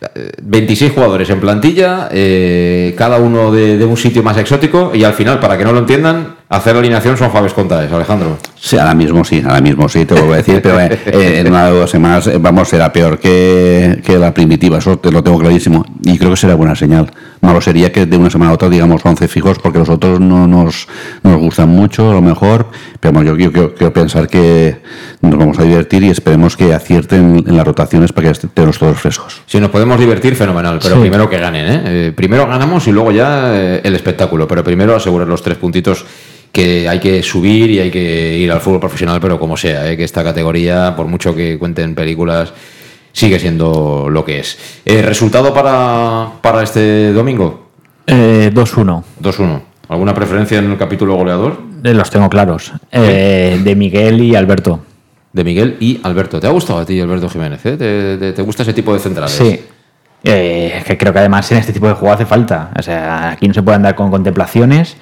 26 jugadores en plantilla, eh, cada uno de, de un sitio más exótico y al final, para que no lo entiendan, hacer la alineación son Faves Contaes, Alejandro. Sí, ahora mismo sí, ahora mismo sí, te lo voy a decir, pero eh, eh, en una o dos semanas, eh, vamos, será peor que, que la primitiva, eso te lo tengo clarísimo. Y creo que será buena señal. Malo sería que de una semana a otra digamos 11 fijos, porque los otros no nos, nos gustan mucho, a lo mejor, pero bueno, yo, quiero, quiero pensar que nos vamos a divertir y esperemos que acierten en las rotaciones para que estemos todos frescos. Si nos podemos divertir, fenomenal, pero Sí. primero que ganen, ¿eh? Eh, Primero ganamos y luego ya el espectáculo, pero primero asegurar los tres puntitos que hay que subir y hay que ir al fútbol profesional, pero como sea, ¿eh? que esta categoría, por mucho que cuenten películas, sigue siendo lo que es. Eh, ¿Resultado para, para este domingo? Eh, 2-1. 2-1. ¿Alguna preferencia en el capítulo goleador? Eh, Los tengo claros. Eh, de Miguel y Alberto. De Miguel y Alberto. ¿Te ha gustado a ti, Alberto Jiménez? eh? ¿Te, te- te gusta ese tipo de centrales? Sí. Eh, es que creo que además en este tipo de juego hace falta. O sea, aquí no se puede andar con contemplaciones.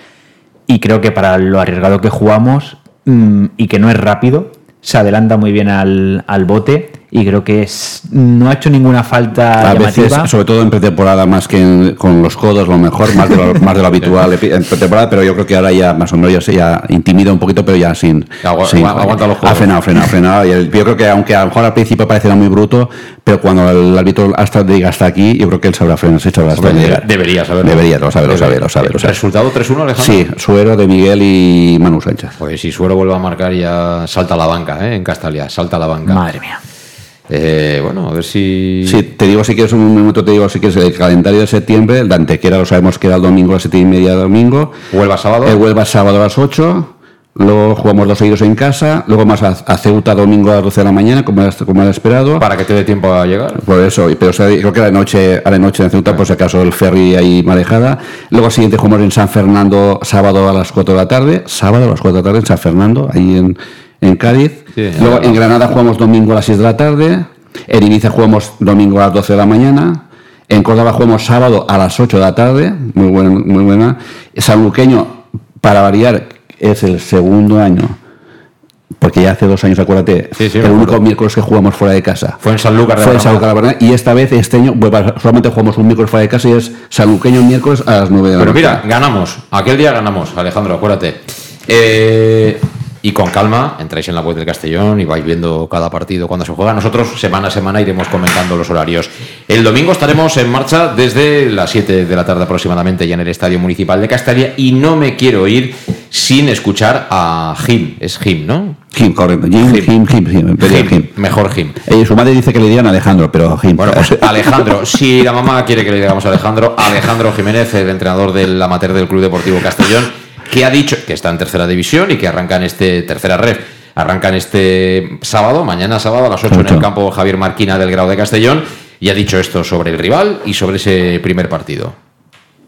Y creo que para lo arriesgado que jugamos mm, y que no es rápido, se adelanta muy bien al, al bote. Y creo que es, no ha hecho ninguna falta A llamativa. veces, sobre todo en pretemporada, más que en- con los codos, lo mejor, más de lo, más de lo habitual en pretemporada, pero yo creo que ahora ya más o menos ya se ya intimida un poquito, pero ya sin. Agua- sin- agua- aguanta los Ha codos. frenado, ha frenado, ha frenado. Y el- yo creo que, aunque a lo mejor al principio parecerá muy bruto, pero cuando el árbitro hasta diga hasta aquí, yo creo que él sabrá frenar, se sabrá hasta llegar. debería saberlo. Debería, lo sabe, lo sabe, lo sabe. Lo sabe. ¿Resultado 3-1, Alejandro? Sí, Suero de Miguel y Manu Sánchez. Pues si Suero vuelve a marcar ya salta a la banca, ¿eh? En Castalia, salta a la banca. Madre mía. Eh, bueno, a ver si... Sí, te digo si quieres un minuto, te digo si quieres el calendario de septiembre, el de Antequera lo sabemos que era el domingo a las siete y media de domingo. Huelva sábado. El Huelva sábado a las 8. Luego jugamos dos seguidos en casa. Luego más a, a Ceuta domingo a las 12 de la mañana, como era, como era esperado. Para que te dé tiempo a llegar. Por eso, pero o sea, creo que a la noche, a la noche en Ceuta, por si acaso el ferry ahí marejada. Luego al siguiente jugamos en San Fernando sábado a las 4 de la tarde. Sábado a las 4 de la tarde en San Fernando, ahí en, en Cádiz. Sí, Luego en Granada jugamos domingo a las 6 de la tarde. En Ibiza jugamos domingo a las 12 de la mañana. En Córdoba jugamos sábado a las 8 de la tarde. Muy, buen, muy buena. Sanluqueño, para variar, es el segundo año. Porque ya hace dos años, acuérdate, Sí, sí, me el único miércoles que jugamos fuera de casa. Fue en Sanlúcar de Fue en. Sanlúcar de Barrameda, Y esta vez, este año, solamente jugamos un miércoles fuera de casa y es Sanluqueño miércoles a las 9 de la Pero noche. mira, ganamos. Aquel día ganamos, Alejandro, acuérdate. Eh, y con calma, entráis en la web del Castellón y vais viendo cada partido cuando se juega. Nosotros semana a semana iremos comentando los horarios. El domingo estaremos en marcha desde las 7 de la tarde aproximadamente ya en el Estadio Municipal de Castalia y no me quiero ir sin escuchar a Jim. Es Jim, ¿no? Jim, correcto. Jim, Jim, Jim, Jim. Mejor Jim. Eh, su madre dice que le digan Alejandro, pero Jim. Bueno, pues Alejandro, si la mamá quiere que le digamos a Alejandro, Alejandro Jiménez, el entrenador del amateur del Club Deportivo Castellón, que ha dicho que está en tercera división y que arrancan este tercera red. Arrancan este sábado, mañana sábado a las 8 en el campo Javier Marquina del Grau de Castellón y ha dicho esto sobre el rival y sobre ese primer partido.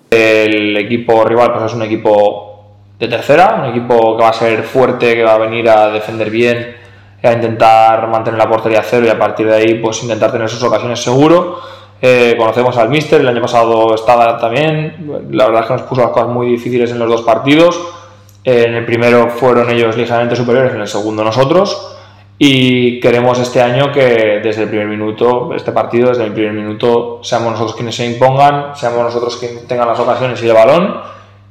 El equipo rival pues es un equipo de tercera, un equipo que va a ser fuerte, que va a venir a defender bien, a intentar mantener la portería a cero y a partir de ahí pues intentar tener sus ocasiones seguro. Eh, conocemos al Mister, el año pasado estaba también, la verdad es que nos puso las cosas muy difíciles en los dos partidos. Eh, en el primero fueron ellos ligeramente superiores, en el segundo nosotros. Y queremos este año que desde el primer minuto, este partido, desde el primer minuto, seamos nosotros quienes se impongan, seamos nosotros quienes tengan las ocasiones y el balón.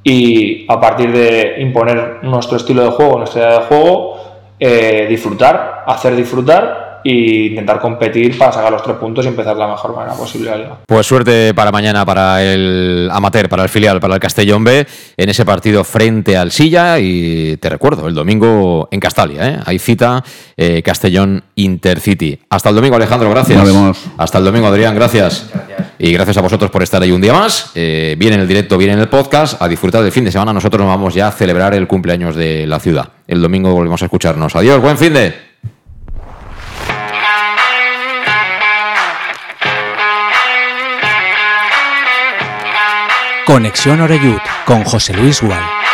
Y a partir de imponer nuestro estilo de juego, nuestra idea de juego, eh, disfrutar, hacer disfrutar e intentar competir para sacar los tres puntos y empezar de la mejor manera posible la liga. Pues suerte para mañana para el amateur, para el filial, para el Castellón B, en ese partido frente al Silla. Y te recuerdo, el domingo en Castalia, ¿eh? hay cita eh, Castellón Intercity. Hasta el domingo, Alejandro, gracias. Nos vemos. Hasta el domingo, Adrián, gracias. Y gracias a vosotros por estar ahí un día más. Eh, bien en el directo, bien en el podcast. A disfrutar del fin de semana. Nosotros nos vamos ya a celebrar el cumpleaños de la ciudad. El domingo volvemos a escucharnos. Adiós, buen fin de. Conexión Oreyud con José Luis Gual.